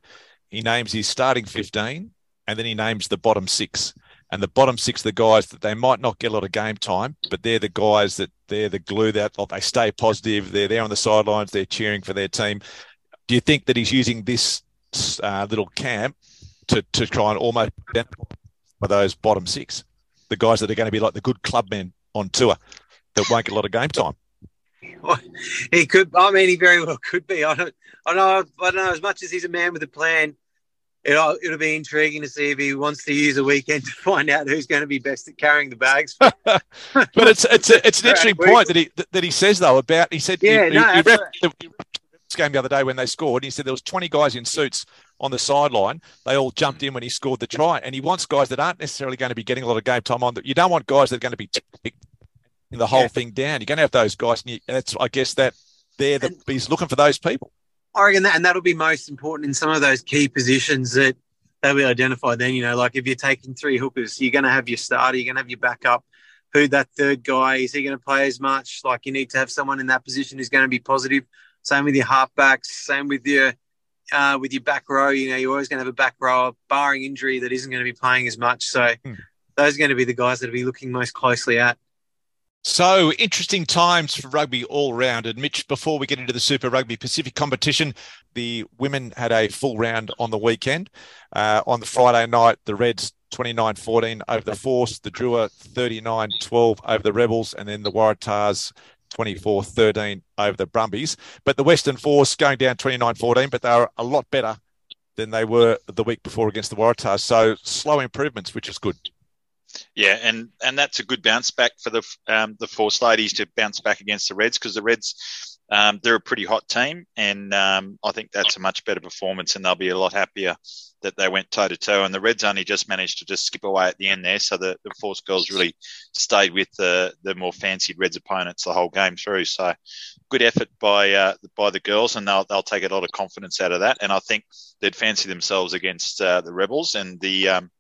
he names his starting fifteen, and then he names the bottom six. And the bottom six, the guys that they might not get a lot of game time, but they're the guys that they're the glue that they stay positive. They're there on the sidelines. They're cheering for their team do you think that he's using this uh, little camp to, to try and almost for those bottom six, the guys that are going to be like the good club men on tour that won't get a lot of game time? Well, he could. I mean, he very well could be. I don't. I know. I don't know. As much as he's a man with a plan, it'll, it'll be intriguing to see if he wants to use a weekend to find out who's going to be best at carrying the bags. but it's it's a, it's an interesting point that he that he says though about he said yeah he, no, he, he, game the other day when they scored. He said there was 20 guys in suits on the sideline. They all jumped in when he scored the try, and he wants guys that aren't necessarily going to be getting a lot of game time on. You don't want guys that are going to be in the whole yeah. thing down. You're going to have those guys, and, you, and that's I guess that they're the, he's looking for those people. I reckon that, and that'll be most important in some of those key positions that they'll be identified. Then you know, like if you're taking three hookers, you're going to have your starter, you're going to have your backup. Who that third guy is he going to play as much? Like you need to have someone in that position who's going to be positive. Same with your halfbacks. Same with your uh, with your back row. You know, you're always going to have a back row, barring injury, that isn't going to be playing as much. So hmm. those are going to be the guys that will be looking most closely at. So interesting times for rugby all round. And Mitch, before we get into the Super Rugby Pacific competition, the women had a full round on the weekend. Uh, on the Friday night, the Reds 29 14 over the Force, the Drua 39 12 over the Rebels, and then the Waratahs 24 13 over the Brumbies. But the Western Force going down 29 14, but they are a lot better than they were the week before against the Waratahs. So slow improvements, which is good. Yeah, and and that's a good bounce back for the um, the Force ladies to bounce back against the Reds because the Reds um, they're a pretty hot team, and um, I think that's a much better performance, and they'll be a lot happier that they went toe to toe. And the Reds only just managed to just skip away at the end there, so the, the Force girls really stayed with the the more fancied Reds opponents the whole game through. So good effort by uh, by the girls, and they'll they'll take a lot of confidence out of that. And I think they'd fancy themselves against uh, the Rebels and the um,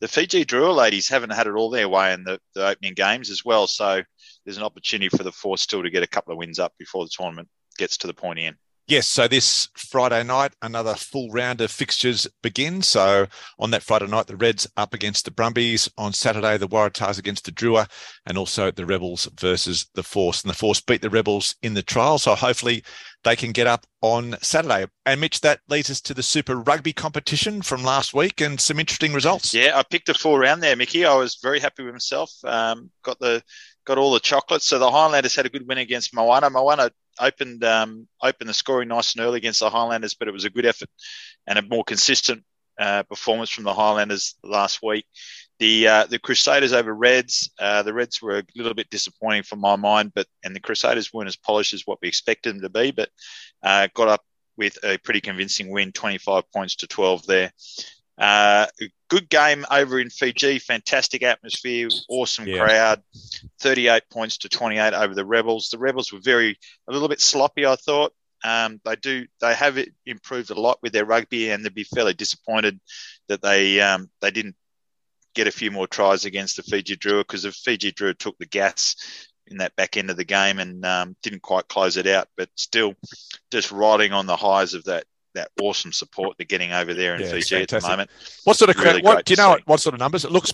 the Fiji Drua ladies haven't had it all their way in the, the opening games as well. So there's an opportunity for the Force still to get a couple of wins up before the tournament gets to the pointy end. Yes, so this Friday night, another full round of fixtures begins. So on that Friday night, the Reds up against the Brumbies. On Saturday, the Waratahs against the Drua, and also the Rebels versus the Force. And the Force beat the Rebels in the trial, so hopefully they can get up on Saturday. And Mitch, that leads us to the Super Rugby competition from last week and some interesting results. Yeah, I picked a full round there, Mickey. I was very happy with myself. Um, got the got all the chocolates. So the Highlanders had a good win against Moana. Moana opened um, opened the scoring nice and early against the Highlanders, but it was a good effort and a more consistent uh, performance from the Highlanders last week. The uh, the Crusaders over Reds. Uh, the Reds were a little bit disappointing for my mind, but and the Crusaders weren't as polished as what we expected them to be, but uh, got up with a pretty convincing win, 25 points to 12 there. Uh, good game over in Fiji. Fantastic atmosphere, awesome yeah. crowd. 38 points to 28 over the Rebels. The Rebels were very a little bit sloppy, I thought. Um, they do they have improved a lot with their rugby, and they'd be fairly disappointed that they um, they didn't get a few more tries against the Fiji Drua because the Fiji Drua took the gas in that back end of the game and um, didn't quite close it out, but still just riding on the highs of that that awesome support they're getting over there in yeah, Fiji at the moment. What sort of really what do you know? What, what, sort of numbers it looks?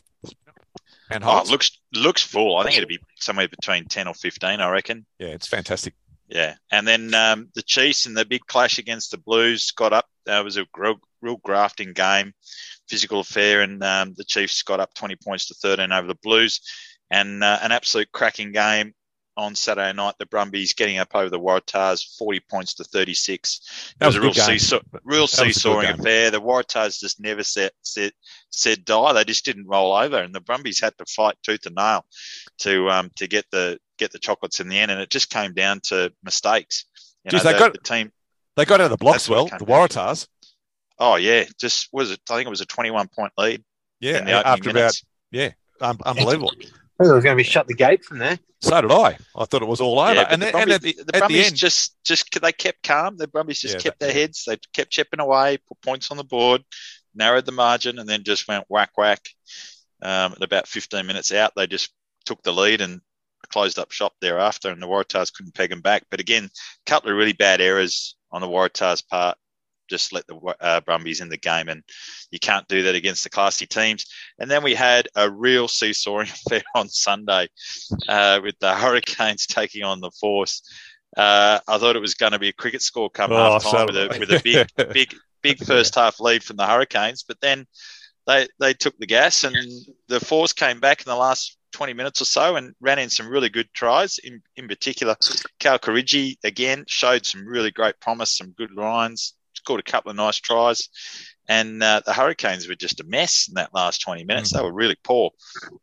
And oh, it looks looks full. I think it'd be somewhere between ten or fifteen. I reckon. Yeah, it's fantastic. Yeah, and then um, the Chiefs in the big clash against the Blues got up. That was a real, real grafting game, physical affair, and um, the Chiefs got up twenty points to thirteen over the Blues, and uh, an absolute cracking game on Saturday night. The Brumbies getting up over the Waratahs, 40 points to 36. That was, was a real, seesaw, real seesawing affair. The Waratahs just never said, said, said die. They just didn't roll over, and the Brumbies had to fight tooth and nail to um, to get the get the chocolates in the end, and it just came down to mistakes. You Jeez, know, they the, got the team. They got out of the blocks well. The Waratahs. Oh yeah, just was it? I think it was a 21 point lead. Yeah, after minutes. about yeah, um, unbelievable. I thought it was going to be shut the gate from there. So did I. I thought it was all over. Yeah, and, the, Brumbies, and at the, the at the end, just just they kept calm. The Brumbies just yeah, kept their heads. They kept chipping away, put points on the board, narrowed the margin, and then just went whack whack. Um, at about 15 minutes out, they just took the lead and closed up shop thereafter, and the Waratahs couldn't peg them back. But again, a couple of really bad errors on the Waratahs' part just let the uh, Brumbies in the game, and you can't do that against the classy teams. And then we had a real seesawing affair on Sunday uh, with the Hurricanes taking on the Force. Uh, I thought it was going to be a cricket score come oh, half time with a with a big big big first half lead from the Hurricanes, but then they they took the gas and the Force came back in the last 20 minutes or so and ran in some really good tries. In, in particular, Cal Karigi again showed some really great promise, some good lines, scored a couple of nice tries. And uh, the Hurricanes were just a mess in that last 20 minutes. Mm-hmm. They were really poor.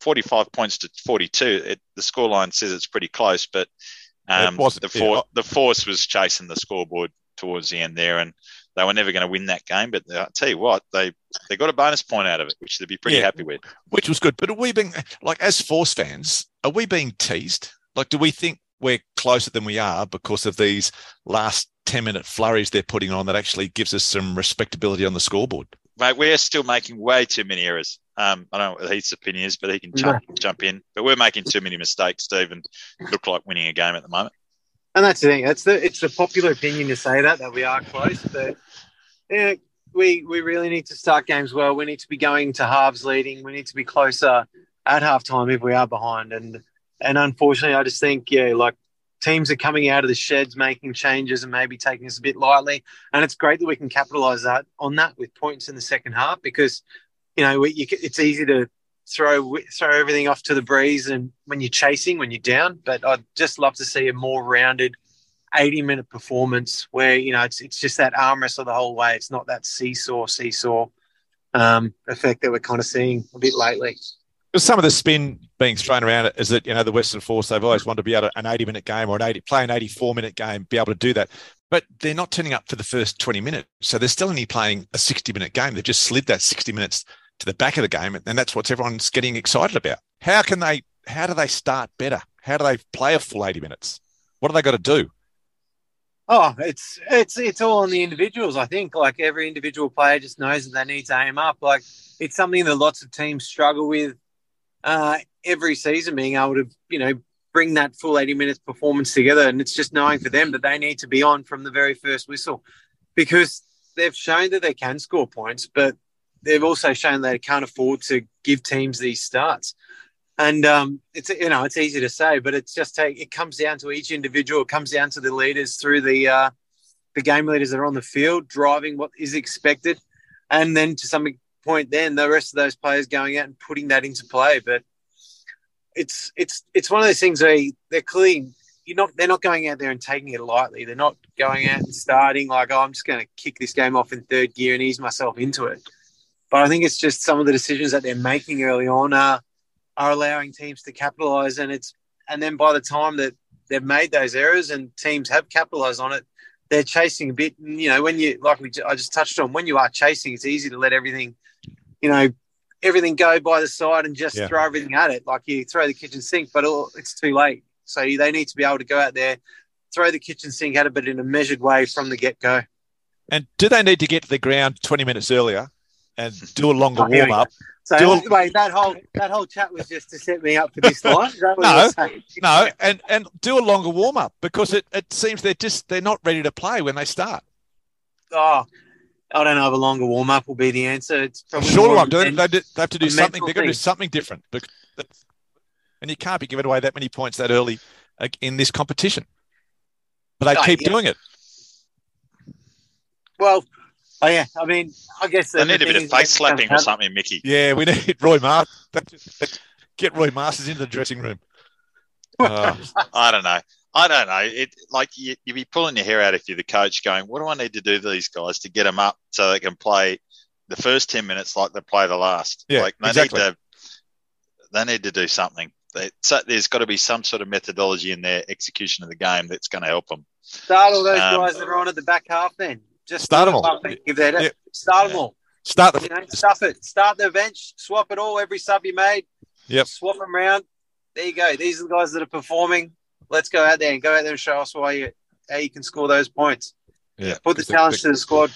45 points to 42. It, the scoreline says it's pretty close, but um, the, for, the force was chasing the scoreboard towards the end there, and they were never going to win that game. But uh, I'll tell you what, they they got a bonus point out of it, which they'd be pretty yeah, happy with. Which was good. But are we being like as Force fans, are we being teased? Like, do we think we're closer than we are because of these last 10 minute flurries they're putting on that actually gives us some respectability on the scoreboard. Mate, we're still making way too many errors. Um, I don't know what Heath's opinion is, but he can jump, jump in. But we're making too many mistakes, Steve, and look like winning a game at the moment. And that's the thing. That's the it's the popular opinion to say that that we are close, but yeah, we we really need to start games well. We need to be going to halves leading. We need to be closer at halftime if we are behind. And and unfortunately, I just think yeah, like teams are coming out of the sheds, making changes, and maybe taking us a bit lightly. And it's great that we can capitalize that on that with points in the second half because you know we, you, it's easy to throw throw everything off to the breeze and when you're chasing when you're down. But I'd just love to see a more rounded. 80 minute performance where you know it's it's just that arm wrestle the whole way. It's not that seesaw seesaw um, effect that we're kind of seeing a bit lately. some of the spin being thrown around is that you know the Western Force they've always wanted to be able to an 80 minute game or an 80 play an 84 minute game, be able to do that. But they're not turning up for the first 20 minutes, so they're still only playing a 60 minute game. They've just slid that 60 minutes to the back of the game, and that's what everyone's getting excited about. How can they? How do they start better? How do they play a full 80 minutes? What have they got to do? Oh, it's it's it's all on the individuals. I think like every individual player just knows that they need to aim up. Like it's something that lots of teams struggle with uh, every season, being able to you know bring that full eighty minutes performance together. And it's just knowing for them that they need to be on from the very first whistle because they've shown that they can score points, but they've also shown they can't afford to give teams these starts. And um, it's you know it's easy to say, but it's just take it comes down to each individual. It comes down to the leaders through the uh, the game leaders that are on the field driving what is expected, and then to some point, then the rest of those players going out and putting that into play. But it's it's it's one of those things where they're clearly you're not they're not going out there and taking it lightly. They're not going out and starting like oh I'm just going to kick this game off in third gear and ease myself into it. But I think it's just some of the decisions that they're making early on are are allowing teams to capitalize. And it's and then by the time that they've made those errors and teams have capitalized on it, they're chasing a bit. And, you know, when you like we I just touched on, when you are chasing, it's easy to let everything, you know, everything go by the side and just yeah. throw everything at it. Like you throw the kitchen sink, but it's too late. So they need to be able to go out there, throw the kitchen sink at it, but in a measured way from the get go. And do they need to get to the ground 20 minutes earlier and do a longer oh, warm up so Dual- wait, that whole that whole chat was just to set me up for this line. no, no, and and do a longer warm up because it, it seems they're just they're not ready to play when they start. Oh, I don't know if a longer warm up will be the answer. It's probably shorter one. They, they, they have to do something. They've got to do something different, and you can't be giving away that many points that early in this competition. But they oh, keep yeah. doing it. Well, Oh yeah, I mean, I guess they need a bit of face slapping or something, Mickey. Yeah, we need Roy Masters. Get Roy Masters into the dressing room. Uh, I don't know. I don't know. It like you, would be pulling your hair out if you're the coach, going, "What do I need to do to these guys to get them up so they can play the first ten minutes like they play the last?" Yeah, like they exactly. need to. They need to do something. They, so there's got to be some sort of methodology in their execution of the game that's going to help them. Start all those um, guys that are on at the back half then. Just start them all. Give that yep. Start them all. Start the you know, stuff it. Start the bench. Swap it all. Every sub you made. Yep. Swap them around. There you go. These are the guys that are performing. Let's go out there and go out there and show us why you how you can score those points. Yeah. Put the challenge to the squad.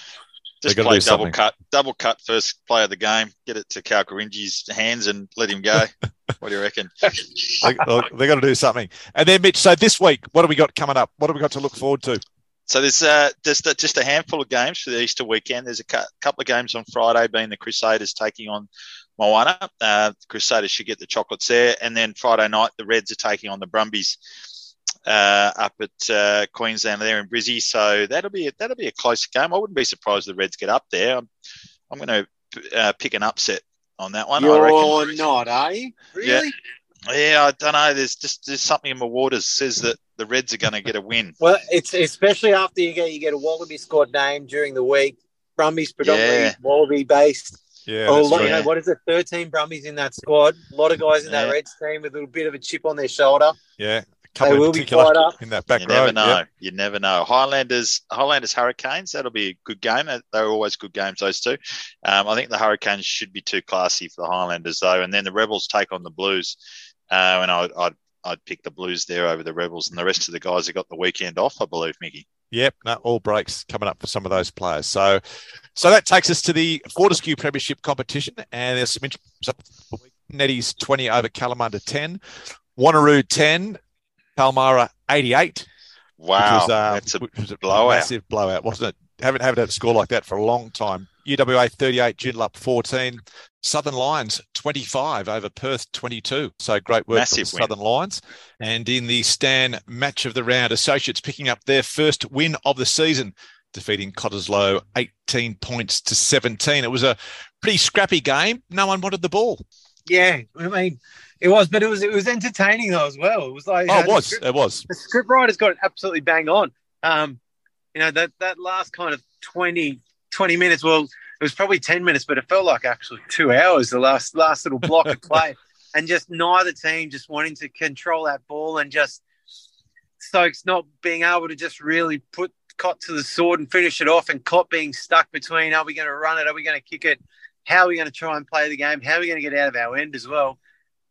Just play double something. cut, double cut first play of the game. Get it to Kalkarinji's hands and let him go. what do you reckon? they, they got to do something. And then Mitch. So this week, what have we got coming up? What have we got to look forward to? So there's uh, just a, just a handful of games for the Easter weekend. There's a cu- couple of games on Friday, being the Crusaders taking on Moana. Uh, the Crusaders should get the chocolates there, and then Friday night the Reds are taking on the Brumbies uh, up at uh, Queensland there in Brizzy. So that'll be a, that'll be a close game. I wouldn't be surprised if the Reds get up there. I'm, I'm going to uh, pick an upset on that one. You're not, are you? Really? Yeah. Yeah, I don't know. There's just there's something in my waters says that the Reds are going to get a win. Well, it's especially after you get you get a Wallaby squad name during the week. Brumbies predominantly yeah. Wallaby based. Yeah, or, you know, what is it? Thirteen Brumbies in that squad. A lot of guys in yeah. that Reds team with a little bit of a chip on their shoulder. Yeah, they will be fired up in that back you row. never know. Yep. You never know. Highlanders, Highlanders, Hurricanes. That'll be a good game. They're always good games. Those two. Um, I think the Hurricanes should be too classy for the Highlanders though, and then the Rebels take on the Blues. Uh, and I'd, I'd, I'd pick the Blues there over the Rebels, and the rest of the guys have got the weekend off, I believe, Mickey. Yep, no, all breaks coming up for some of those players. So, so that takes us to the Fortescue Premiership competition, and there's some interesting Netties 20 over Kalamunda 10, Wanneroo 10, Palmyra 88. Wow, was, uh, that's a, was a blowout. massive blowout, wasn't it? Haven't haven't had a score like that for a long time. UWA 38, Joondalup 14, Southern Lions 25 over Perth 22. So great work Massive for Southern Lions. And in the Stan match of the round, Associates picking up their first win of the season, defeating Cottesloe 18 points to 17. It was a pretty scrappy game. No one wanted the ball. Yeah, I mean, it was, but it was it was entertaining though as well. It was like oh, it was, script, it was. The script writers got it absolutely bang on. Um, you know that that last kind of 20, 20 minutes. Well, it was probably 10 minutes, but it felt like actually two hours, the last last little block of play. and just neither team just wanting to control that ball and just Stokes not being able to just really put Cott to the sword and finish it off, and Cott being stuck between are we going to run it, are we going to kick it, how are we going to try and play the game, how are we going to get out of our end as well.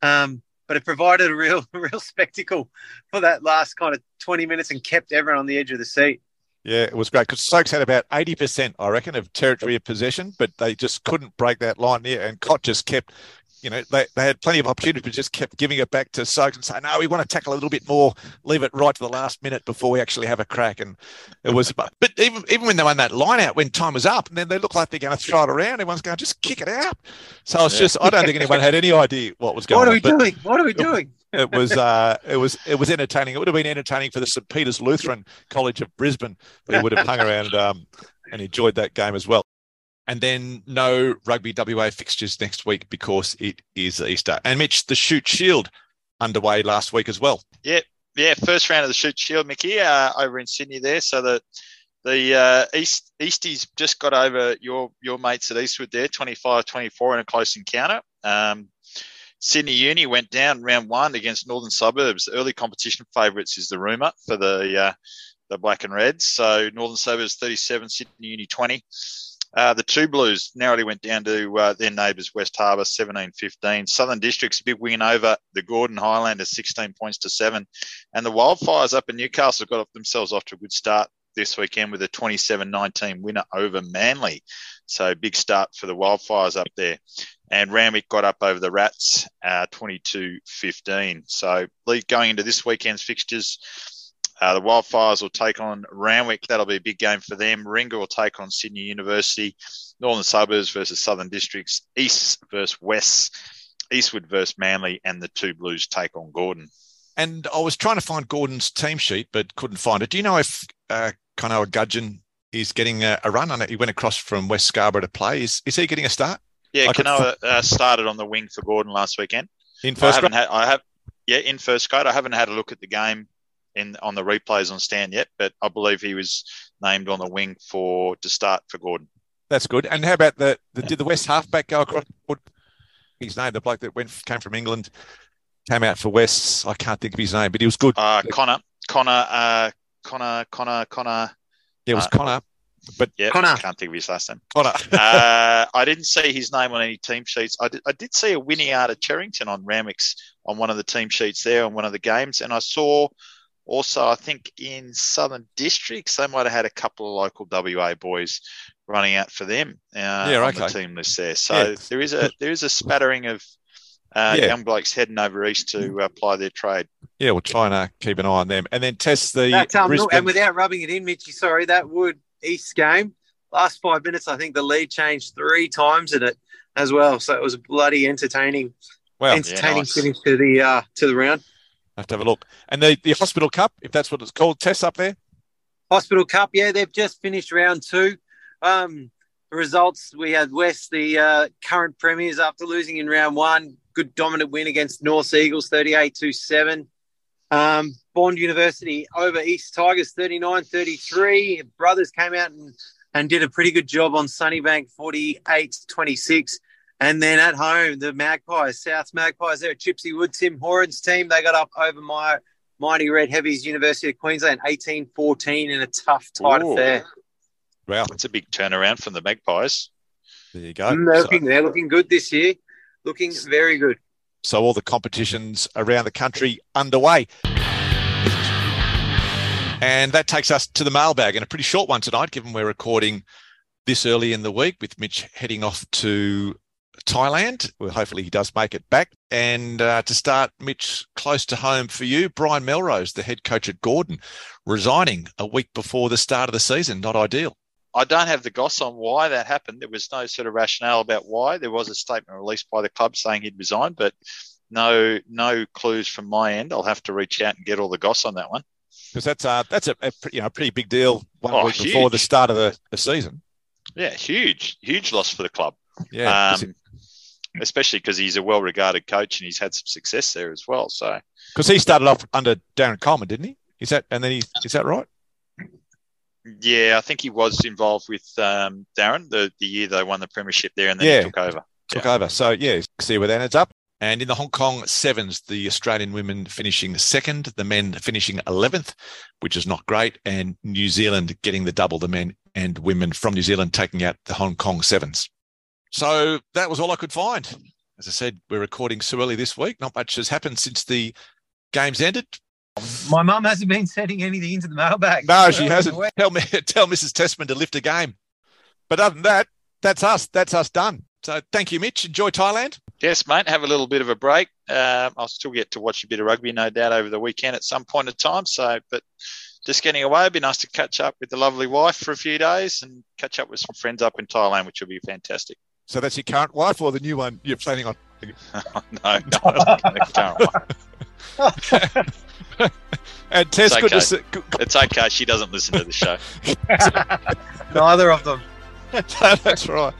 Um, but it provided a real, real spectacle for that last kind of 20 minutes and kept everyone on the edge of the seat. Yeah, it was great because Stokes had about 80%, I reckon, of territory of possession, but they just couldn't break that line there. And Cott just kept you know, they, they had plenty of opportunity, but just kept giving it back to Stokes and saying, no, we want to tackle a little bit more, leave it right to the last minute before we actually have a crack. And it was, but even even when they won that line out, when time was up, and then they look like they're going to throw it around, everyone's going, just kick it out. So it's yeah. just, I don't think anyone had any idea what was going on. What are we on, doing? What are we doing? it was uh, it was it was entertaining. It would have been entertaining for the St Peter's Lutheran College of Brisbane, but he would have hung around um, and enjoyed that game as well and then no rugby WA fixtures next week because it is Easter. And Mitch, the Shute Shield underway last week as well. Yeah, yeah, first round of the Shute Shield, Mickey, uh, over in Sydney there. So the the uh, East Easties just got over your your mates at Eastwood there, 25-24 in a close encounter. Um, Sydney Uni went down round one against Northern Suburbs. Early competition favourites is the rumour for the uh, the Black and Reds. So Northern Suburbs 37, Sydney Uni 20. Uh, the two Blues narrowly went down to uh, their neighbours, West Harbour, 17 15. Southern Districts, big win over the Gordon Highlanders, 16 points to 7. And the Wildfires up in Newcastle got themselves off to a good start this weekend with a 27 19 winner over Manly. So big start for the Wildfires up there. And Randwick got up over the Rats, uh, 22 uh, 15. So going into this weekend's fixtures, uh, the Wildfires will take on Randwick. That'll be a big game for them. Ringa will take on Sydney University. Northern Suburbs versus Southern Districts. East versus West. Eastwood versus Manly. And the two Blues take on Gordon. And I was trying to find Gordon's team sheet, but couldn't find it. Do you know if uh, Kanoa Gudgeon is getting a, a, run on it? He went across from West Scarborough to play. Is, is he getting a start? Yeah, Kanoa uh, started on the wing for Gordon last weekend. In first I haven't had, I have, yeah, in first grade. I haven't had a look at the game in on the replays on Stan yet, but I believe he was named on the wing for to start for Gordon. That's good. And how about the, the did the West halfback go across? His name, the bloke that went came from England, came out for West. I can't think of his name, but he was good. Uh, Connor, Connor, uh, Connor, Connor, Connor. Yeah, it was uh, Connor. But yeah, Connor. can't think of his last name. Connor. uh, I didn't see his name on any team sheets. I did, I did see a Winnie out of Cherrington on Randwick's on one of the team sheets there on one of the games, and I saw also, I think in Southern Districts, they might have had a couple of local WA boys running out for them uh, yeah, on okay. the team list there. So yeah. there is a there is a spattering of uh, yeah. young blokes heading over east to uh, apply their trade. Yeah, we'll try and uh, keep an eye on them, and then test the. That, um, Brisbane... And without rubbing it in, Mitchy, sorry, that would East game last five minutes. I think the lead changed three times in it as well, so it was bloody entertaining, well, entertaining yeah, nice. finish to the uh, to the round have to have a look. And the, the Hospital Cup, if that's what it's called, tests up there? Hospital Cup, yeah, they've just finished round two. Um, results we had West, the uh, current premiers, after losing in round one. Good dominant win against North Eagles, 38 to 7. Um, Bond University over East Tigers, 39 33. Brothers came out and, and did a pretty good job on Sunnybank, 48 26. And then at home, the Magpies, South Magpies, there at Chipsy Wood, Tim Horan's team, they got up over my mighty Red Heavies, University of Queensland, 18-14 in a tough, tight Ooh. affair. Wow, that's a big turnaround from the Magpies. There you go. Mm, they're, so, looking, they're looking good this year, looking very good. So all the competitions around the country underway. And that takes us to the mailbag, and a pretty short one tonight, given we're recording this early in the week with Mitch heading off to Thailand. Well, hopefully he does make it back. And uh, to start, Mitch, close to home for you, Brian Melrose, the head coach at Gordon, resigning a week before the start of the season. Not ideal. I don't have the goss on why that happened. There was no sort of rationale about why. There was a statement released by the club saying he'd resigned, but no no clues from my end. I'll have to reach out and get all the goss on that one. Because that's uh, that's a, a you know pretty big deal one oh, week huge. before the start of the, the season. Yeah, huge, huge loss for the club. Yeah, um, especially because he's a well-regarded coach and he's had some success there as well. So, because he started off under Darren Coleman, didn't he? Is that and then he is that right? Yeah, I think he was involved with um, Darren the, the year they won the premiership there, and then yeah, he took over. Took yeah. over. So yeah, see where that ends up. And in the Hong Kong sevens, the Australian women finishing second, the men finishing 11th, which is not great, and New Zealand getting the double, the men and women from New Zealand taking out the Hong Kong sevens. So that was all I could find. As I said, we're recording so early this week. Not much has happened since the games ended. My mum hasn't been sending anything into the mailbag. No, she hasn't. Tell me, tell Mrs. Tessmann to lift a game. But other than that, that's us. That's us done. So thank you, Mitch. Enjoy Thailand. Yes, mate. Have a little bit of a break. Um, I'll still get to watch a bit of rugby, no doubt, over the weekend at some point in time. So, but just getting away. It'd be nice to catch up with the lovely wife for a few days and catch up with some friends up in Thailand, which will be fantastic. So that's your current wife or the new one you're planning on? no, no, current wife. and Tess, it's good okay. to see. It's okay. She doesn't listen to the show. Neither of them. that's right.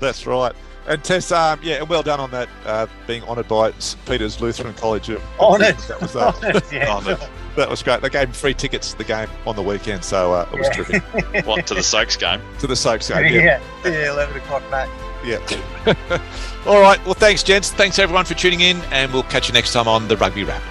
That's right. And Tess, um, yeah, well done on that, uh, being honoured by St. Peter's Lutheran College. Honoured. That was, uh, honoured, yeah. honoured. That was great. They gave him free tickets to the game on the weekend, so uh, it was Yeah. terrific. What to the Soaks game? To the Soaks game, yeah. yeah, 11 o'clock match. Yeah. All right. Well, thanks, gents. Thanks, everyone, for tuning in, and we'll catch you next time on the Rugby Wrap.